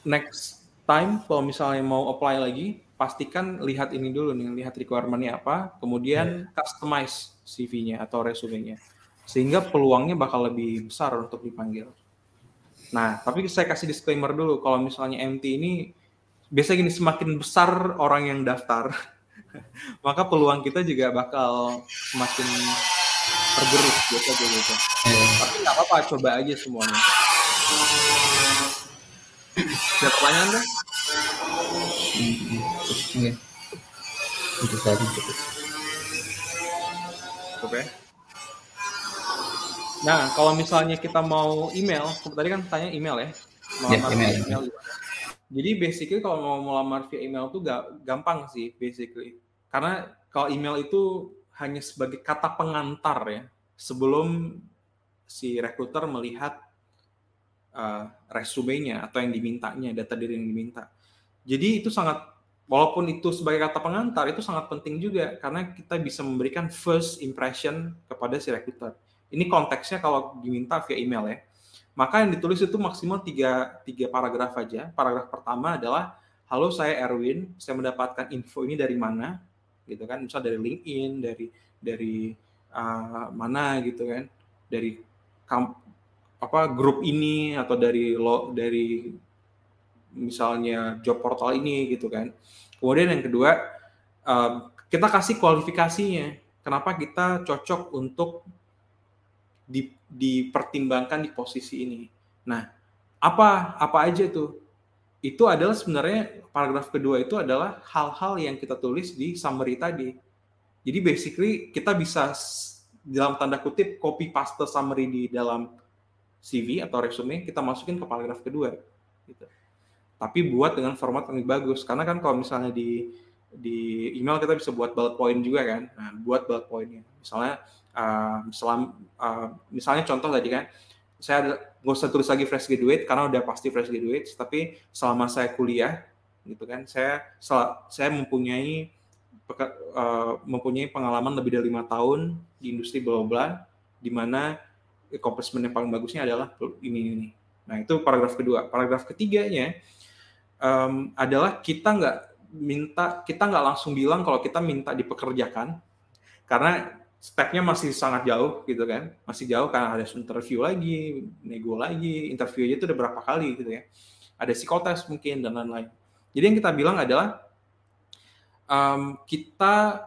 next time kalau misalnya mau apply lagi pastikan lihat ini dulu nih lihat requirementnya apa kemudian yeah. customize CV-nya atau resume-nya sehingga peluangnya bakal lebih besar untuk dipanggil. Nah, tapi saya kasih disclaimer dulu kalau misalnya MT ini biasa gini semakin besar orang yang daftar [LAUGHS] maka peluang kita juga bakal semakin tergerus biasa gitu yeah. tapi nggak apa-apa coba aja semuanya ada pertanyaan deh hmm, itu saja cukup Oke. Nah, kalau misalnya kita mau email, tadi kan tanya email ya. Melamar ya, email. email. Jadi basically kalau mau melamar via email tuh gak gampang sih basically. Karena kalau email itu hanya sebagai kata pengantar ya sebelum si rekruter melihat uh, resumenya atau yang dimintanya, data diri yang diminta. Jadi itu sangat walaupun itu sebagai kata pengantar itu sangat penting juga karena kita bisa memberikan first impression kepada si rekruter ini konteksnya kalau diminta via email ya. Maka yang ditulis itu maksimal tiga, tiga paragraf aja. Paragraf pertama adalah, halo saya Erwin, saya mendapatkan info ini dari mana, gitu kan? Misal dari LinkedIn, dari dari uh, mana gitu kan? Dari kamp, apa grup ini atau dari lo dari misalnya job portal ini gitu kan. Kemudian yang kedua, uh, kita kasih kualifikasinya. Kenapa kita cocok untuk di, dipertimbangkan di posisi ini. Nah, apa apa aja itu? Itu adalah sebenarnya paragraf kedua itu adalah hal-hal yang kita tulis di summary tadi. Jadi basically kita bisa dalam tanda kutip copy paste summary di dalam CV atau resume kita masukin ke paragraf kedua gitu. Tapi buat dengan format yang lebih bagus karena kan kalau misalnya di di email kita bisa buat bullet point juga kan. Nah, buat bullet pointnya. Misalnya uh, selam, uh, misalnya contoh tadi kan, saya nggak usah tulis lagi fresh graduate karena udah pasti fresh graduate, tapi selama saya kuliah gitu kan, saya saya mempunyai uh, mempunyai pengalaman lebih dari lima tahun di industri bla bla, di mana accomplishment yang paling bagusnya adalah ini ini. Nah itu paragraf kedua. Paragraf ketiganya um, adalah kita nggak minta kita nggak langsung bilang kalau kita minta dipekerjakan karena stepnya masih sangat jauh gitu kan. Masih jauh karena ada interview lagi nego lagi interview aja itu udah berapa kali gitu ya. Ada psikotes mungkin dan lain-lain. Jadi yang kita bilang adalah um, kita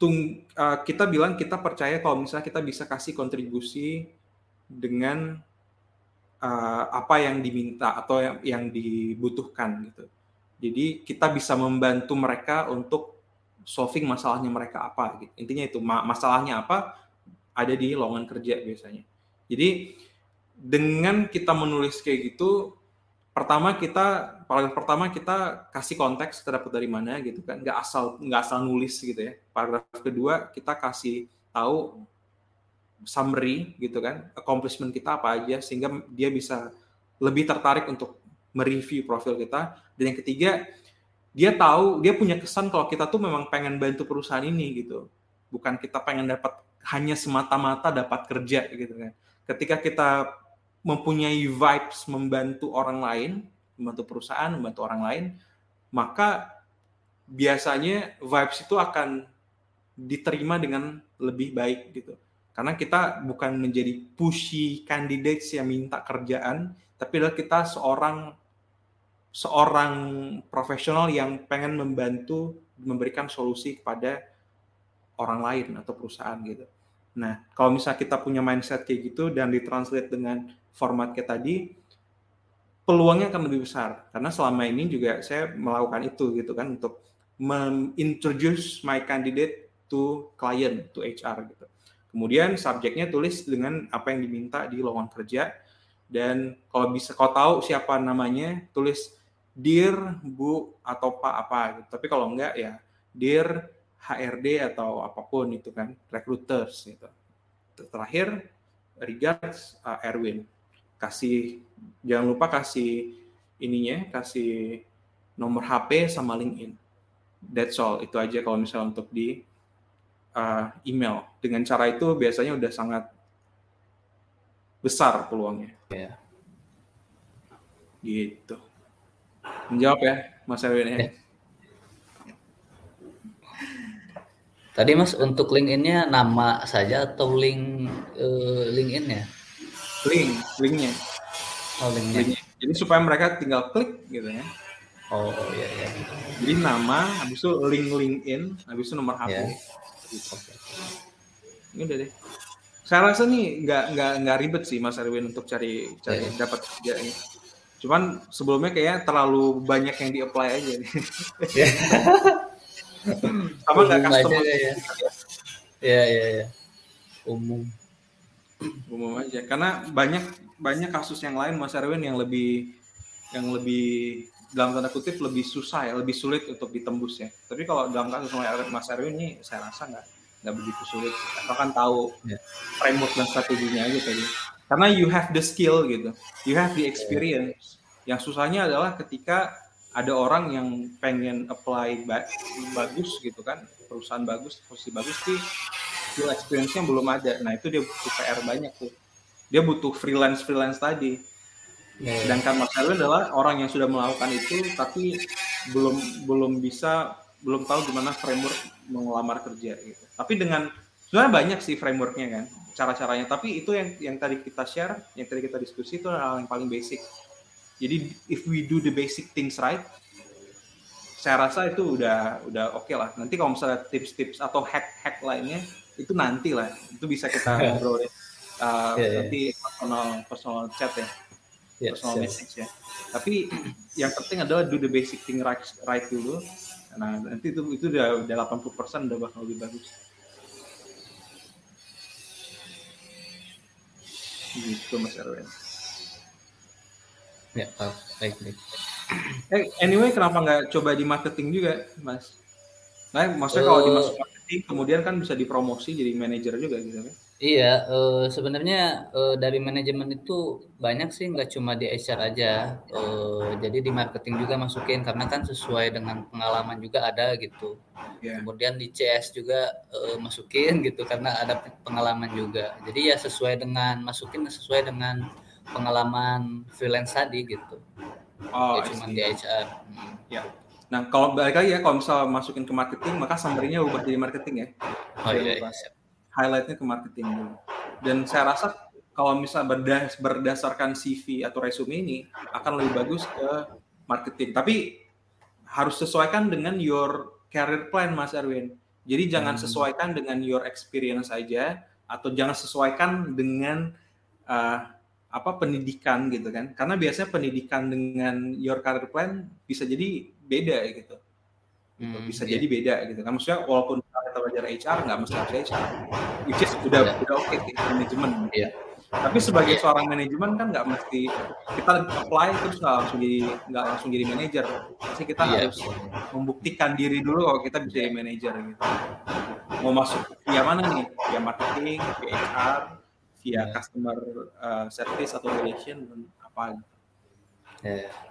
tung uh, kita bilang kita percaya kalau misalnya kita bisa kasih kontribusi dengan uh, apa yang diminta atau yang, yang dibutuhkan gitu. Jadi kita bisa membantu mereka untuk solving masalahnya mereka apa gitu. Intinya itu masalahnya apa ada di lowongan kerja biasanya. Jadi dengan kita menulis kayak gitu pertama kita paragraf pertama kita kasih konteks kita dapat dari mana gitu kan nggak asal nggak asal nulis gitu ya paragraf kedua kita kasih tahu summary gitu kan accomplishment kita apa aja sehingga dia bisa lebih tertarik untuk mereview profil kita dan yang ketiga dia tahu dia punya kesan kalau kita tuh memang pengen bantu perusahaan ini gitu. Bukan kita pengen dapat hanya semata-mata dapat kerja gitu kan. Ketika kita mempunyai vibes membantu orang lain membantu perusahaan membantu orang lain maka biasanya vibes itu akan diterima dengan lebih baik gitu. Karena kita bukan menjadi pushy candidates yang minta kerjaan tapi adalah kita seorang seorang profesional yang pengen membantu memberikan solusi kepada orang lain atau perusahaan gitu. Nah, kalau misalnya kita punya mindset kayak gitu dan ditranslate dengan format kayak tadi, peluangnya akan lebih besar karena selama ini juga saya melakukan itu gitu kan untuk introduce my candidate to client to HR gitu. Kemudian subjeknya tulis dengan apa yang diminta di lowongan kerja dan kalau bisa kau tahu siapa namanya tulis Dear Bu atau Pak apa gitu. Tapi kalau enggak ya Dear HRD atau apa pun itu kan, recruiters gitu. Terakhir regards uh, Erwin. Kasih jangan lupa kasih ininya, kasih nomor HP sama LinkedIn. That's all. Itu aja kalau misalnya untuk di uh, email. Dengan cara itu biasanya udah sangat besar peluangnya. Yeah. Gitu. Menjawab ya, Mas Erwin ya. Eh. Tadi Mas untuk LinkedIn-nya nama saja atau link uh, LinkedIn-nya? Link, linknya. Oh, linknya. linknya. Jadi supaya mereka tinggal klik gitu ya. Oh, oh iya iya. Jadi nama, habis itu link LinkedIn, habis itu nomor HP. Yeah. Ini udah deh. Saya rasa nih nggak nggak nggak ribet sih Mas Erwin untuk cari cari yeah. dapat kerja ini Cuman sebelumnya kayaknya terlalu banyak yang di-apply aja nih. [LAUGHS] Sama nggak customer. Ya. Iya iya iya. Umum. Umum aja. Karena banyak banyak kasus yang lain Mas Erwin yang lebih yang lebih dalam tanda kutip lebih susah ya, lebih sulit untuk ditembus ya. Tapi kalau dalam kasus Mas Erwin ini saya rasa nggak nggak begitu sulit. Atau kan tahu yeah. framework dan strateginya aja tadi. Karena you have the skill gitu, you have the experience. Yang susahnya adalah ketika ada orang yang pengen apply bagus gitu kan, perusahaan bagus, posisi bagus, sih skill experience-nya belum ada. Nah itu dia butuh PR banyak tuh. Dia butuh freelance freelance tadi. Yeah. Sedangkan Mas Erwin adalah orang yang sudah melakukan itu, tapi belum belum bisa belum tahu gimana framework mengelamar kerja gitu. Tapi dengan sebenarnya banyak sih frameworknya kan, cara-caranya. Tapi itu yang yang tadi kita share, yang tadi kita diskusi itu hal yang paling basic. Jadi if we do the basic things right, saya rasa itu udah udah oke okay lah. Nanti kalau misalnya tips-tips atau hack-hack lainnya, itu nanti lah itu bisa kita [LAUGHS] ngobrol uh, yeah, yeah. nanti personal personal chat ya yeah, personal yeah. message ya tapi yang penting adalah do the basic thing right, right dulu nah nanti itu itu udah udah 80 persen udah bakal lebih bagus gitu mas Erwin. Ya oh, baik baik. Eh anyway kenapa nggak coba di marketing juga mas? Nah maksudnya uh, kalau dimasuk kemudian kan bisa dipromosi jadi manajer juga gitu kan? Iya, uh, sebenarnya uh, dari manajemen itu banyak sih nggak cuma di HR aja. Uh, jadi di marketing juga masukin karena kan sesuai dengan pengalaman juga ada gitu. Yeah. Kemudian di CS juga uh, masukin gitu karena ada pengalaman juga. Jadi ya sesuai dengan masukin sesuai dengan pengalaman freelance tadi gitu. Oh, ya, cuma di HR. Hmm. Ya. Nah, kalau balik lagi ya, kalau misal masukin ke marketing, maka summary-nya ubah jadi marketing ya. Oh iya, iya. Highlight-nya ke marketing dulu. Dan saya rasa kalau misal berdas berdasarkan CV atau resume ini akan lebih bagus ke marketing. Tapi harus sesuaikan dengan your career plan, Mas Erwin. Jadi jangan hmm. sesuaikan dengan your experience aja, atau jangan sesuaikan dengan uh, apa pendidikan gitu kan karena biasanya pendidikan dengan your career plan bisa jadi beda gitu, gitu. Hmm, bisa iya. jadi beda gitu kan maksudnya walaupun kita belajar HR nggak mesti harus HR which is udah yeah. udah oke okay, gitu, manajemen yeah. tapi sebagai yeah. seorang manajemen kan nggak mesti kita apply terus nggak langsung jadi nggak langsung jadi manajer pasti kita yeah. harus membuktikan diri dulu kalau kita bisa jadi manajer gitu mau masuk via mana nih via marketing via HR via yeah. customer uh, service atau relation apa gitu. Yeah.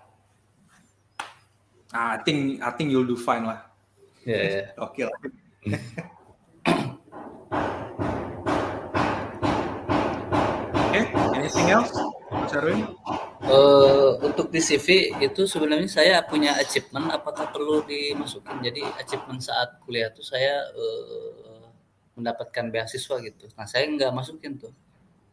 Ah, I think I think you'll do fine lah. Yeah. yeah. [LAUGHS] Oke lah. Oke, okay, anything else, Mas Erwin? Uh, untuk di CV itu sebenarnya saya punya achievement apakah perlu dimasukin jadi achievement saat kuliah itu saya uh, mendapatkan beasiswa gitu nah saya nggak masukin tuh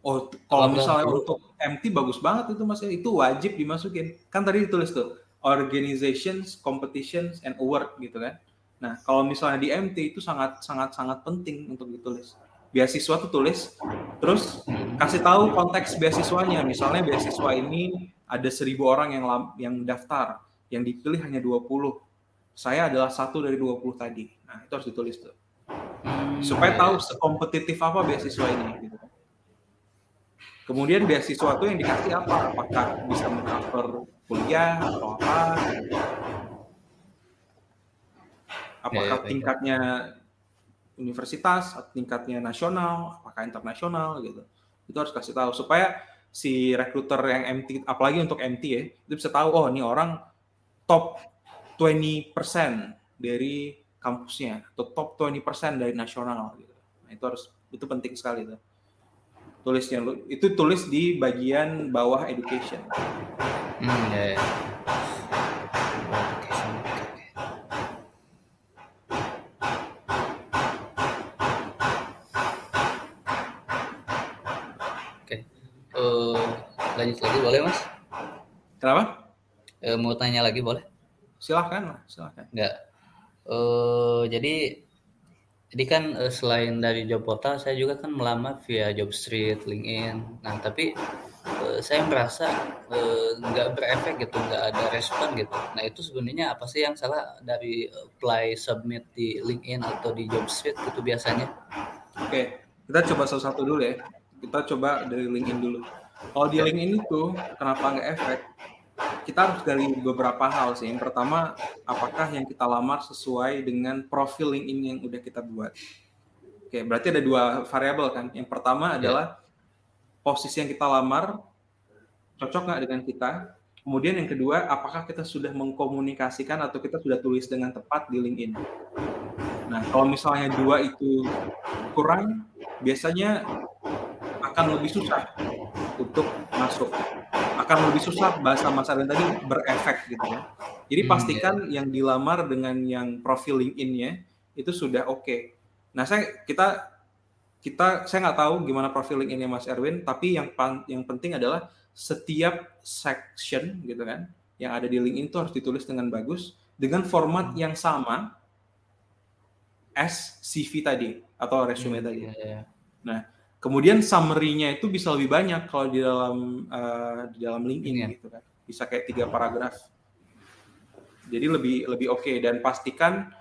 Oh, kalau misalnya untuk MT bagus banget itu mas, itu wajib dimasukin. Kan tadi ditulis tuh organizations, competitions, and award gitu kan. Nah, kalau misalnya di MT itu sangat sangat sangat penting untuk ditulis. Beasiswa tuh tulis, terus kasih tahu konteks beasiswanya. Misalnya beasiswa ini ada seribu orang yang yang daftar, yang dipilih hanya 20. Saya adalah satu dari 20 tadi. Nah, itu harus ditulis tuh. Supaya tahu sekompetitif apa beasiswa ini gitu. Kemudian beasiswa itu yang dikasih apa? Apakah bisa mengcover kuliah atau apa? Apakah ya, ya, tingkatnya universitas, atau tingkatnya nasional, apakah internasional gitu. Itu harus kasih tahu supaya si rekruter yang MT, apalagi untuk MT ya, itu bisa tahu oh ini orang top 20% dari kampusnya atau top 20% dari nasional gitu. Nah, itu harus itu penting sekali tuh tulisnya itu tulis di bagian bawah education. Hmm, ya, ya. Oke, uh, lanjut lagi boleh mas? Kenapa? Uh, mau tanya lagi boleh? Silahkan silahkan. Enggak. Uh, jadi jadi kan uh, selain dari job portal saya juga kan melamar via Jobstreet, LinkedIn. Nah, tapi uh, saya merasa uh, nggak berefek gitu, nggak ada respon gitu. Nah, itu sebenarnya apa sih yang salah dari apply submit di LinkedIn atau di Jobstreet gitu biasanya? Oke, kita coba satu-satu dulu ya. Kita coba dari LinkedIn dulu. Kalau di LinkedIn itu kenapa nggak efek? Kita harus dari beberapa hal sih. Yang pertama, apakah yang kita lamar sesuai dengan profil LinkedIn yang udah kita buat? Oke, berarti ada dua variabel kan. Yang pertama adalah posisi yang kita lamar cocok nggak dengan kita. Kemudian yang kedua, apakah kita sudah mengkomunikasikan atau kita sudah tulis dengan tepat di LinkedIn? Nah, kalau misalnya dua itu kurang, biasanya akan lebih susah untuk masuk. Akan lebih susah bahasa Mas Arvin tadi berefek gitu ya. Jadi hmm, pastikan yeah. yang dilamar dengan yang profil LinkedIn-nya itu sudah oke. Okay. Nah, saya kita kita saya nggak tahu gimana profil LinkedIn-nya Mas Erwin, tapi yang yang penting adalah setiap section gitu kan yang ada di LinkedIn itu harus ditulis dengan bagus dengan format yang sama as CV tadi atau resume hmm, tadi. Yeah, yeah. Nah, kemudian summary-nya itu bisa lebih banyak kalau di dalam uh, di dalam LinkedIn yeah. gitu kan. Bisa kayak tiga paragraf. Jadi lebih lebih oke okay. dan pastikan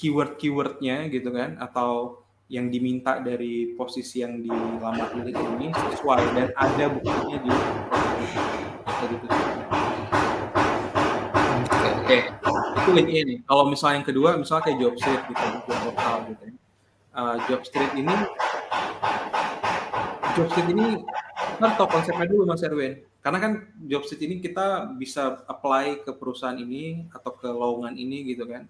keyword-keywordnya gitu kan atau yang diminta dari posisi yang dilamar di LinkedIn ini sesuai dan ada buktinya di Oke. Itu LinkedIn nih. Kalau misalnya yang kedua, misalnya kayak job street gitu, job lokal gitu. Uh, job street ini, job street ini kan tahu konsepnya dulu Mas Erwin. Karena kan job street ini kita bisa apply ke perusahaan ini atau ke lowongan ini gitu kan.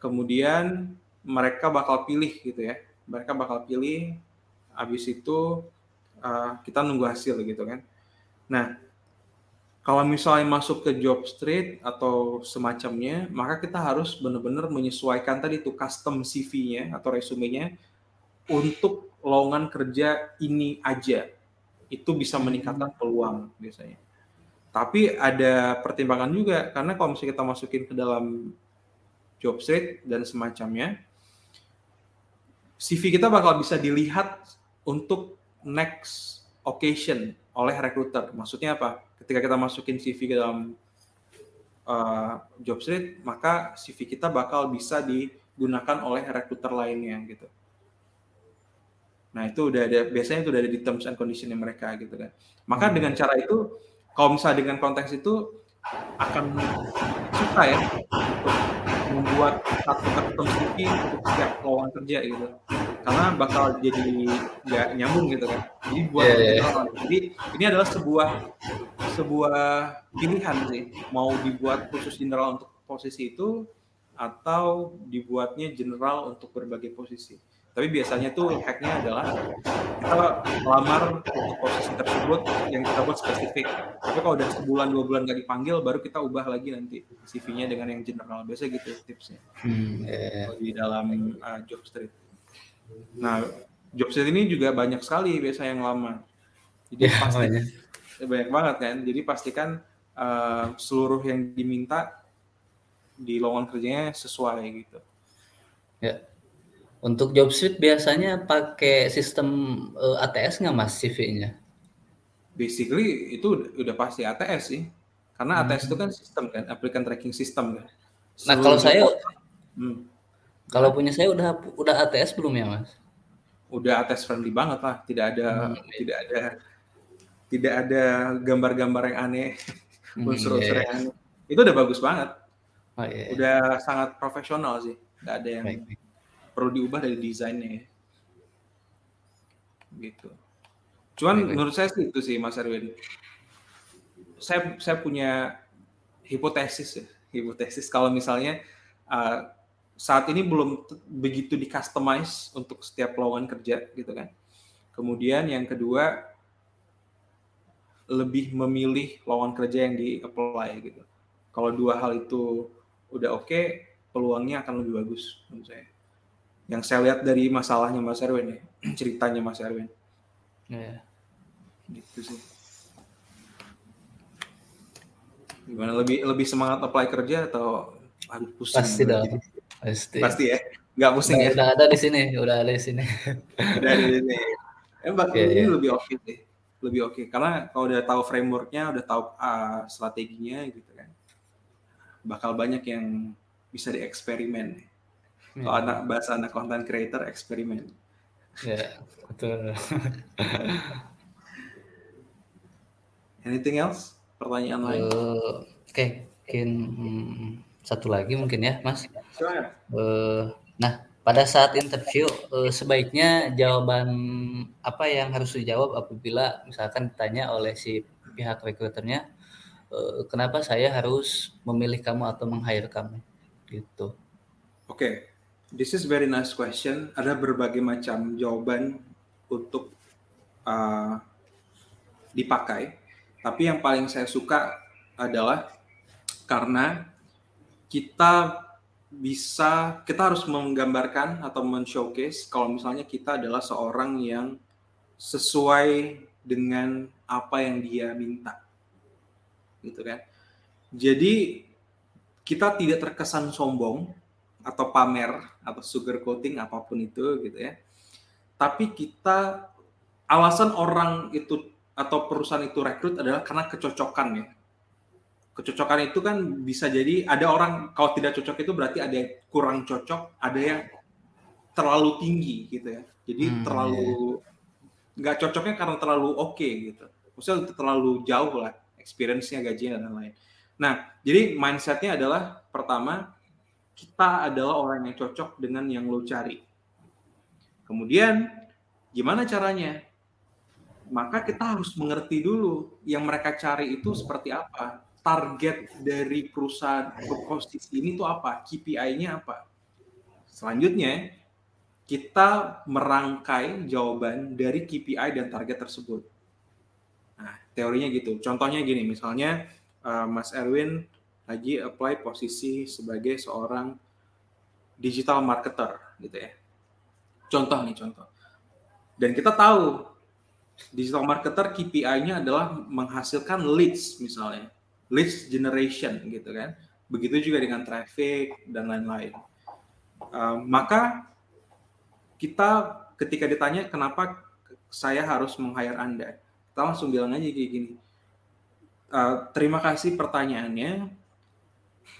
Kemudian mereka bakal pilih gitu ya. Mereka bakal pilih. Habis itu uh, kita nunggu hasil gitu kan. Nah, kalau misalnya masuk ke job street atau semacamnya, maka kita harus benar-benar menyesuaikan tadi itu custom CV-nya atau resumenya untuk lowongan kerja ini aja. Itu bisa meningkatkan hmm. peluang biasanya. Tapi ada pertimbangan juga karena kalau misalnya kita masukin ke dalam job street dan semacamnya, CV kita bakal bisa dilihat untuk next occasion oleh recruiter. Maksudnya apa? ketika kita masukin CV ke dalam uh, job street, maka CV kita bakal bisa digunakan oleh recruiter lainnya gitu. Nah itu udah ada biasanya itu udah ada di terms and condition mereka gitu kan. Maka hmm. dengan cara itu, kalau misalnya dengan konteks itu akan susah ya membuat satu custom CV untuk setiap lowongan kerja gitu. Karena bakal jadi nggak nyambung gitu kan. Jadi buat yeah, yeah. jadi ini adalah sebuah sebuah pilihan sih. Mau dibuat khusus general untuk posisi itu atau dibuatnya general untuk berbagai posisi tapi biasanya tuh hacknya adalah kita melamar untuk posisi tersebut yang kita buat spesifik. Tapi kalau udah sebulan dua bulan nggak dipanggil baru kita ubah lagi nanti CV-nya dengan yang general. Biasa gitu tipsnya. Hmm, yeah. di dalam uh, job street. Nah job street ini juga banyak sekali biasa yang lama. Jadi yeah, pasti banyak. banyak banget kan? Jadi pastikan uh, seluruh yang diminta di lowongan kerjanya sesuai gitu. Ya untuk job street biasanya pakai sistem uh, eh, ATS nggak mas CV-nya? Basically itu udah pasti ATS sih, karena hmm. ATS itu kan sistem kan, applicant tracking system kan. nah kalau saya, hmm. kalau punya saya udah udah ATS belum ya mas? Udah ATS friendly banget lah, tidak ada hmm. tidak ada tidak ada gambar-gambar yang aneh, hmm, unsur-unsur yeah. yang aneh. Itu udah bagus banget. Oh, yeah. Udah sangat profesional sih, nggak ada yang baik, baik perlu diubah dari desainnya ya. Gitu. Cuman Baik. menurut saya sih itu sih Mas Erwin. Saya saya punya hipotesis ya, hipotesis kalau misalnya uh, saat ini belum begitu di customize untuk setiap lowongan kerja gitu kan. Kemudian yang kedua lebih memilih lowongan kerja yang di apply gitu. Kalau dua hal itu udah oke, okay, peluangnya akan lebih bagus menurut saya yang saya lihat dari masalahnya Mas Erwin ya, [CLEARS THROAT] ceritanya Mas Erwin. Yeah. Gitu sih. Gimana lebih lebih semangat apply kerja atau aduh pusing? Pasti dong. Pasti. Pasti ya. Enggak pusing udah, ya. Udah ada di sini, udah ada di sini. udah ada di sini. Emang yeah, ini yeah. lebih oke okay sih. Lebih oke okay. karena kalau udah tahu frameworknya, udah tahu uh, strateginya gitu kan. Bakal banyak yang bisa dieksperimen. Kalau anak bahasa anak content creator eksperimen. Ya, betul. [LAUGHS] Anything else? Pertanyaan lain? Uh, Oke, okay. mungkin hmm, satu lagi mungkin ya, Mas. Uh, nah, pada saat interview uh, sebaiknya jawaban apa yang harus dijawab apabila misalkan ditanya oleh si pihak rekruternya, uh, kenapa saya harus memilih kamu atau meng-hire kamu, gitu. Oke, okay. This is very nice question. Ada berbagai macam jawaban untuk uh, dipakai. Tapi yang paling saya suka adalah karena kita bisa kita harus menggambarkan atau men-showcase kalau misalnya kita adalah seorang yang sesuai dengan apa yang dia minta. Gitu kan. Jadi kita tidak terkesan sombong atau pamer atau sugar coating apa pun itu gitu ya. Tapi kita alasan orang itu atau perusahaan itu rekrut adalah karena kecocokan ya kecocokan itu kan bisa jadi ada orang kalau tidak cocok itu berarti ada yang kurang cocok, ada yang terlalu tinggi gitu ya. Jadi hmm, terlalu iya. nggak yeah. cocoknya karena terlalu oke okay, gitu. Maksudnya terlalu jauh lah experience-nya, gajinya dan lain-lain. Nah, jadi mindsetnya adalah pertama kita adalah orang yang cocok dengan yang lo cari. Kemudian gimana caranya? Maka kita harus mengerti dulu yang mereka cari itu seperti apa target dari perusahaan posisi ini tuh apa? KPI-nya apa? Selanjutnya, kita merangkai jawaban dari KPI dan target tersebut. Nah, teorinya gitu. Contohnya gini, misalnya uh, Mas Erwin lagi apply posisi sebagai seorang digital marketer gitu ya. Contoh nih, contoh. Dan kita tahu digital marketer KPI-nya adalah menghasilkan leads misalnya leads generation gitu kan. Begitu juga dengan traffic dan lain-lain. Uh, maka kita ketika ditanya kenapa saya harus meng-hire Anda, kita langsung bilang aja kayak gini. Uh, terima kasih pertanyaannya.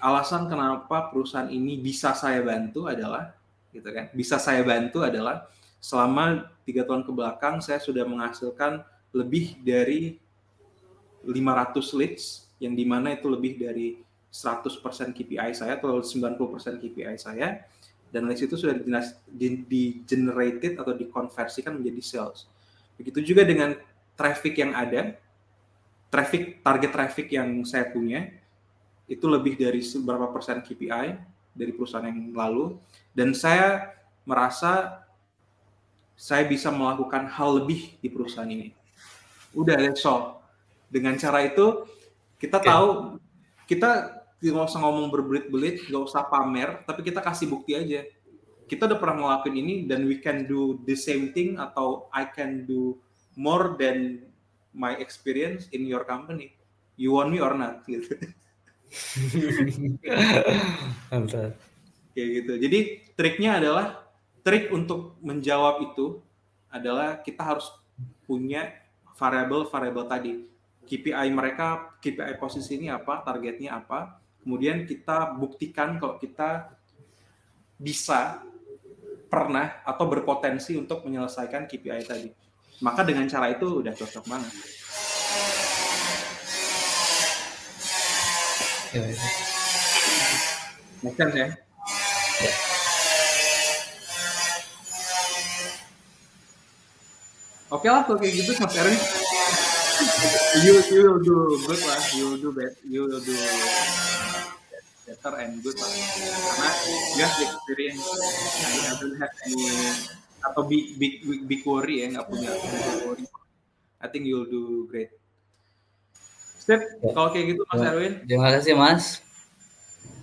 Alasan kenapa perusahaan ini bisa saya bantu adalah, gitu kan? Bisa saya bantu adalah selama tiga tahun ke belakang saya sudah menghasilkan lebih dari 500 leads yang di mana itu lebih dari 100% KPI saya atau 90% KPI saya dan dari situ sudah di, generated atau dikonversikan menjadi sales. Begitu juga dengan traffic yang ada, traffic target traffic yang saya punya itu lebih dari beberapa persen KPI dari perusahaan yang lalu dan saya merasa saya bisa melakukan hal lebih di perusahaan ini. Udah, that's all. Dengan cara itu kita okay. tahu kita nggak usah ngomong berbelit-belit, nggak usah pamer, tapi kita kasih bukti aja. Kita udah pernah ngelakuin ini dan we can do the same thing atau I can do more than my experience in your company. You want me or not gitu. [LAUGHS] Kayak gitu. Jadi triknya adalah trik untuk menjawab itu adalah kita harus punya variabel-variabel tadi KPI mereka, KPI posisi ini apa, targetnya apa. Kemudian kita buktikan kalau kita bisa, pernah, atau berpotensi untuk menyelesaikan KPI tadi. Maka dengan cara itu udah cocok banget. Ya, ya. Make ya? ya. Oke lah kalau kayak gitu Mas [LAUGHS] Erwin you you will do good lah you will do best you will do better and good lah karena you have experience you haven't had any atau big big big, big worry ya nggak punya worry I think you'll do great Step, ya. kalau kayak gitu Mas Erwin. Terima kasih Mas.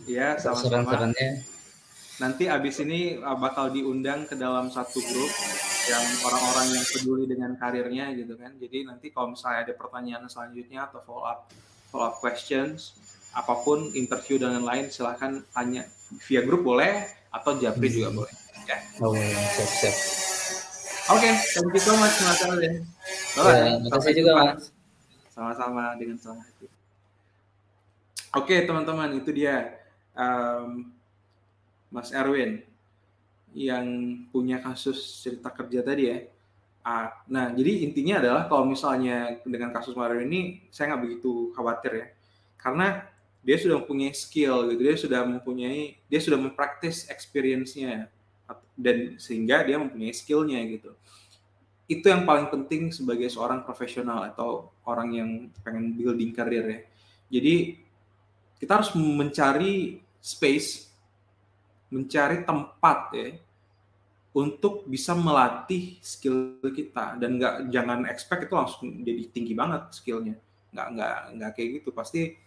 Iya, sama-sama. Nanti abis ini uh, bakal diundang ke dalam satu grup yang orang-orang yang peduli dengan karirnya gitu kan. Jadi nanti kalau misalnya ada pertanyaan selanjutnya atau follow up follow up questions apa pun interview dan lain-lain silahkan tanya via grup boleh atau japri hmm. juga boleh. Ya. Oh, siap siap. Oke, okay, thank you so much Mas Alvin. Ya, terima kasih juga Mas. Sama-sama dengan senang hati. Oke teman-teman itu dia um, Mas Erwin yang punya kasus cerita kerja tadi ya. Ah, nah, jadi intinya adalah kalau misalnya dengan kasus Mario ini saya nggak begitu khawatir ya, karena dia sudah mempunyai skill gitu, dia sudah mempunyai, dia sudah mempraktis experience-nya dan sehingga dia mempunyai skillnya gitu. Itu yang paling penting sebagai seorang profesional atau orang yang pengen building karir ya. Jadi kita harus mencari space, mencari tempat ya untuk bisa melatih skill kita. Dan nggak jangan expect itu langsung jadi tinggi banget skillnya. Nggak nggak nggak kayak gitu. Pasti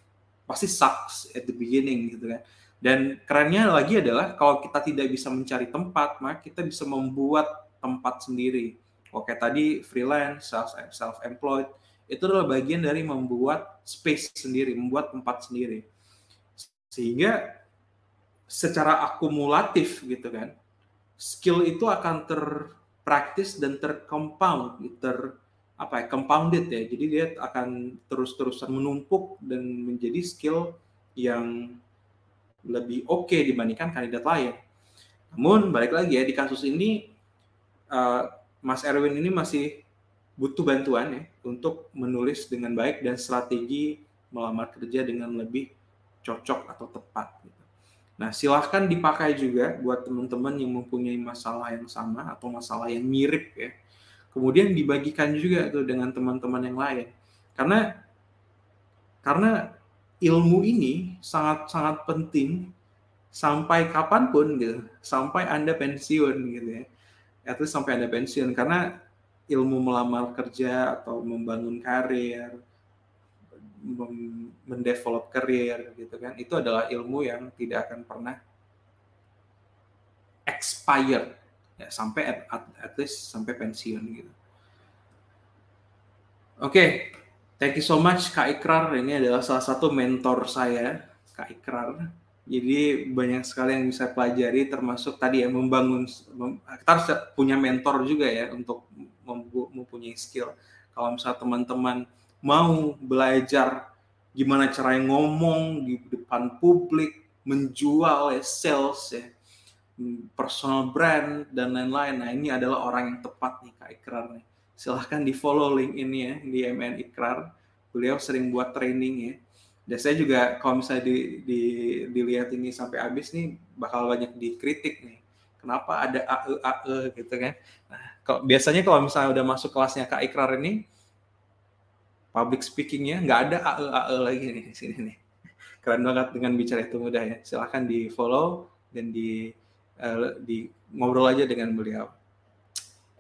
pasti sucks at the beginning gitu kan. Dan kerennya lagi adalah kalau kita tidak bisa mencari tempat maka kita bisa membuat tempat sendiri oke tadi freelance self self employed itu adalah bagian dari membuat space sendiri membuat tempat sendiri sehingga secara akumulatif gitu kan skill itu akan terpraktis dan tercompound, ter apa ya, compounded ya. Jadi dia akan terus-terusan menumpuk dan menjadi skill yang lebih oke okay dibandingkan kandidat lain. Namun balik lagi ya di kasus ini uh, Mas Erwin ini masih butuh bantuan ya untuk menulis dengan baik dan strategi melamar kerja dengan lebih cocok atau tepat. Gitu. Nah, silahkan dipakai juga buat teman-teman yang mempunyai masalah yang sama atau masalah yang mirip ya. Kemudian dibagikan juga tuh dengan teman-teman yang lain. Karena karena ilmu ini sangat-sangat penting sampai kapan pun gitu, sampai Anda pensiun gitu ya. Itu sampai Anda pensiun karena ilmu melamar kerja atau membangun karir, mendevelop karir gitu kan itu adalah ilmu yang tidak akan pernah expired ya sampai at, at, at least sampai pensiun gitu. Oke, okay. thank you so much Kak Ikrar. Ini adalah salah satu mentor saya, Kak Ikrar. Jadi banyak sekali yang bisa pelajari termasuk tadi ya membangun kita harus punya mentor juga ya untuk mempunyai skill. Kalau misalnya teman-teman mau belajar gimana cara ngomong di depan publik, menjual ya, sales ya, personal brand dan lain-lain. Nah ini adalah orang yang tepat nih Kak Ikrar nih. Silahkan di follow link ini ya di MN Ikrar. Beliau sering buat training ya. Dan saya juga kalau misalnya di, di, dilihat ini sampai habis nih bakal banyak dikritik nih. Kenapa ada AE AE gitu kan? Nah, kalau, biasanya kalau misalnya udah masuk kelasnya Kak Ikrar ini, public speakingnya nggak ada AE AE lagi nih di sini nih. Keren banget dengan bicara itu mudah ya. Silahkan di follow dan di uh, di ngobrol aja dengan beliau.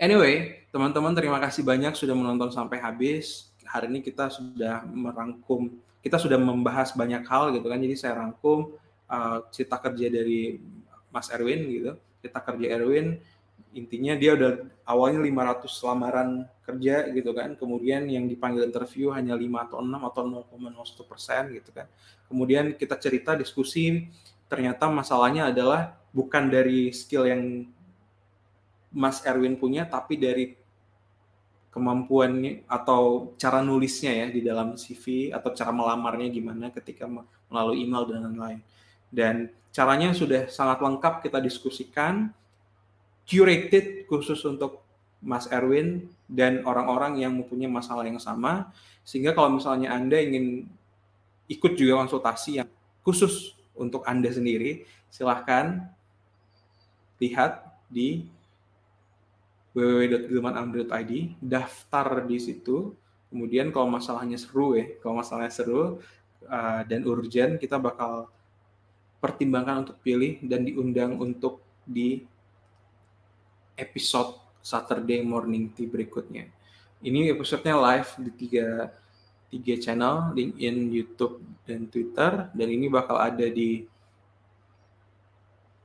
Anyway, teman-teman terima kasih banyak sudah menonton sampai habis. Hari ini kita sudah merangkum, kita sudah membahas banyak hal gitu kan. Jadi saya rangkum uh, cerita kerja dari Mas Erwin gitu, cerita kerja Erwin. Intinya dia udah awalnya 500 lamaran kerja gitu kan. Kemudian yang dipanggil interview hanya 5 atau 6 atau 0,01 persen gitu kan. Kemudian kita cerita diskusi ternyata masalahnya adalah bukan dari skill yang Mas Erwin punya tapi dari kemampuannya atau cara nulisnya ya di dalam CV atau cara melamarnya gimana ketika melalui email dan lain-lain. Dan caranya sudah sangat lengkap kita diskusikan curated khusus untuk Mas Erwin dan orang-orang yang mempunyai masalah yang sama. Sehingga kalau misalnya Anda ingin ikut juga konsultasi yang khusus untuk Anda sendiri silahkan lihat di www.gilmanamri.id daftar di situ kemudian kalau masalahnya seru ya kalau masalahnya seru uh, dan urgent kita bakal pertimbangkan untuk pilih dan diundang untuk di episode Saturday Morning Tea berikutnya. Ini episodenya live di tiga, tiga channel, LinkedIn, YouTube, dan Twitter. Dan ini bakal ada di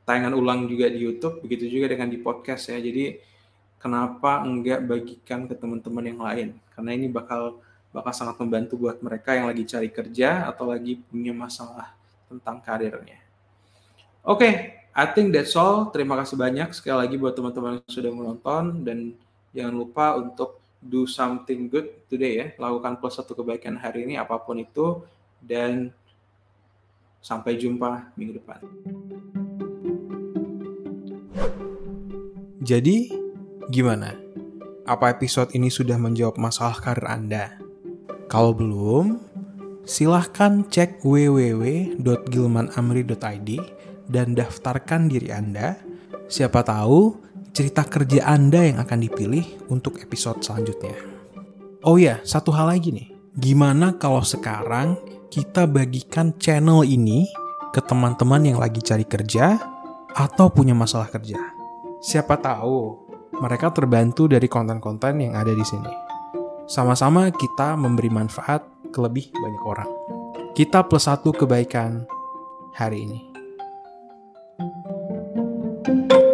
tayangan ulang juga di YouTube, begitu juga dengan di podcast ya. Jadi kenapa enggak bagikan ke teman-teman yang lain? Karena ini bakal bakal sangat membantu buat mereka yang lagi cari kerja atau lagi punya masalah tentang karirnya. Oke, okay, I think that's all. Terima kasih banyak sekali lagi buat teman-teman yang sudah menonton dan jangan lupa untuk do something good today ya. Lakukan plus satu kebaikan hari ini apa pun itu dan sampai jumpa minggu depan. Jadi, gimana? Apa episode ini sudah menjawab masalah karir Anda? Kalau belum, silahkan cek www.gilmanamri.id dan daftarkan diri Anda. Siapa tahu cerita kerja Anda yang akan dipilih untuk episode selanjutnya. Oh ya, satu hal lagi nih. Gimana kalau sekarang kita bagikan channel ini ke teman-teman yang lagi cari kerja atau punya masalah kerja? Siapa tahu mereka terbantu dari konten-konten yang ada di sini. Sama-sama kita memberi manfaat ke lebih banyak orang. Kita plus satu kebaikan hari ini. thank you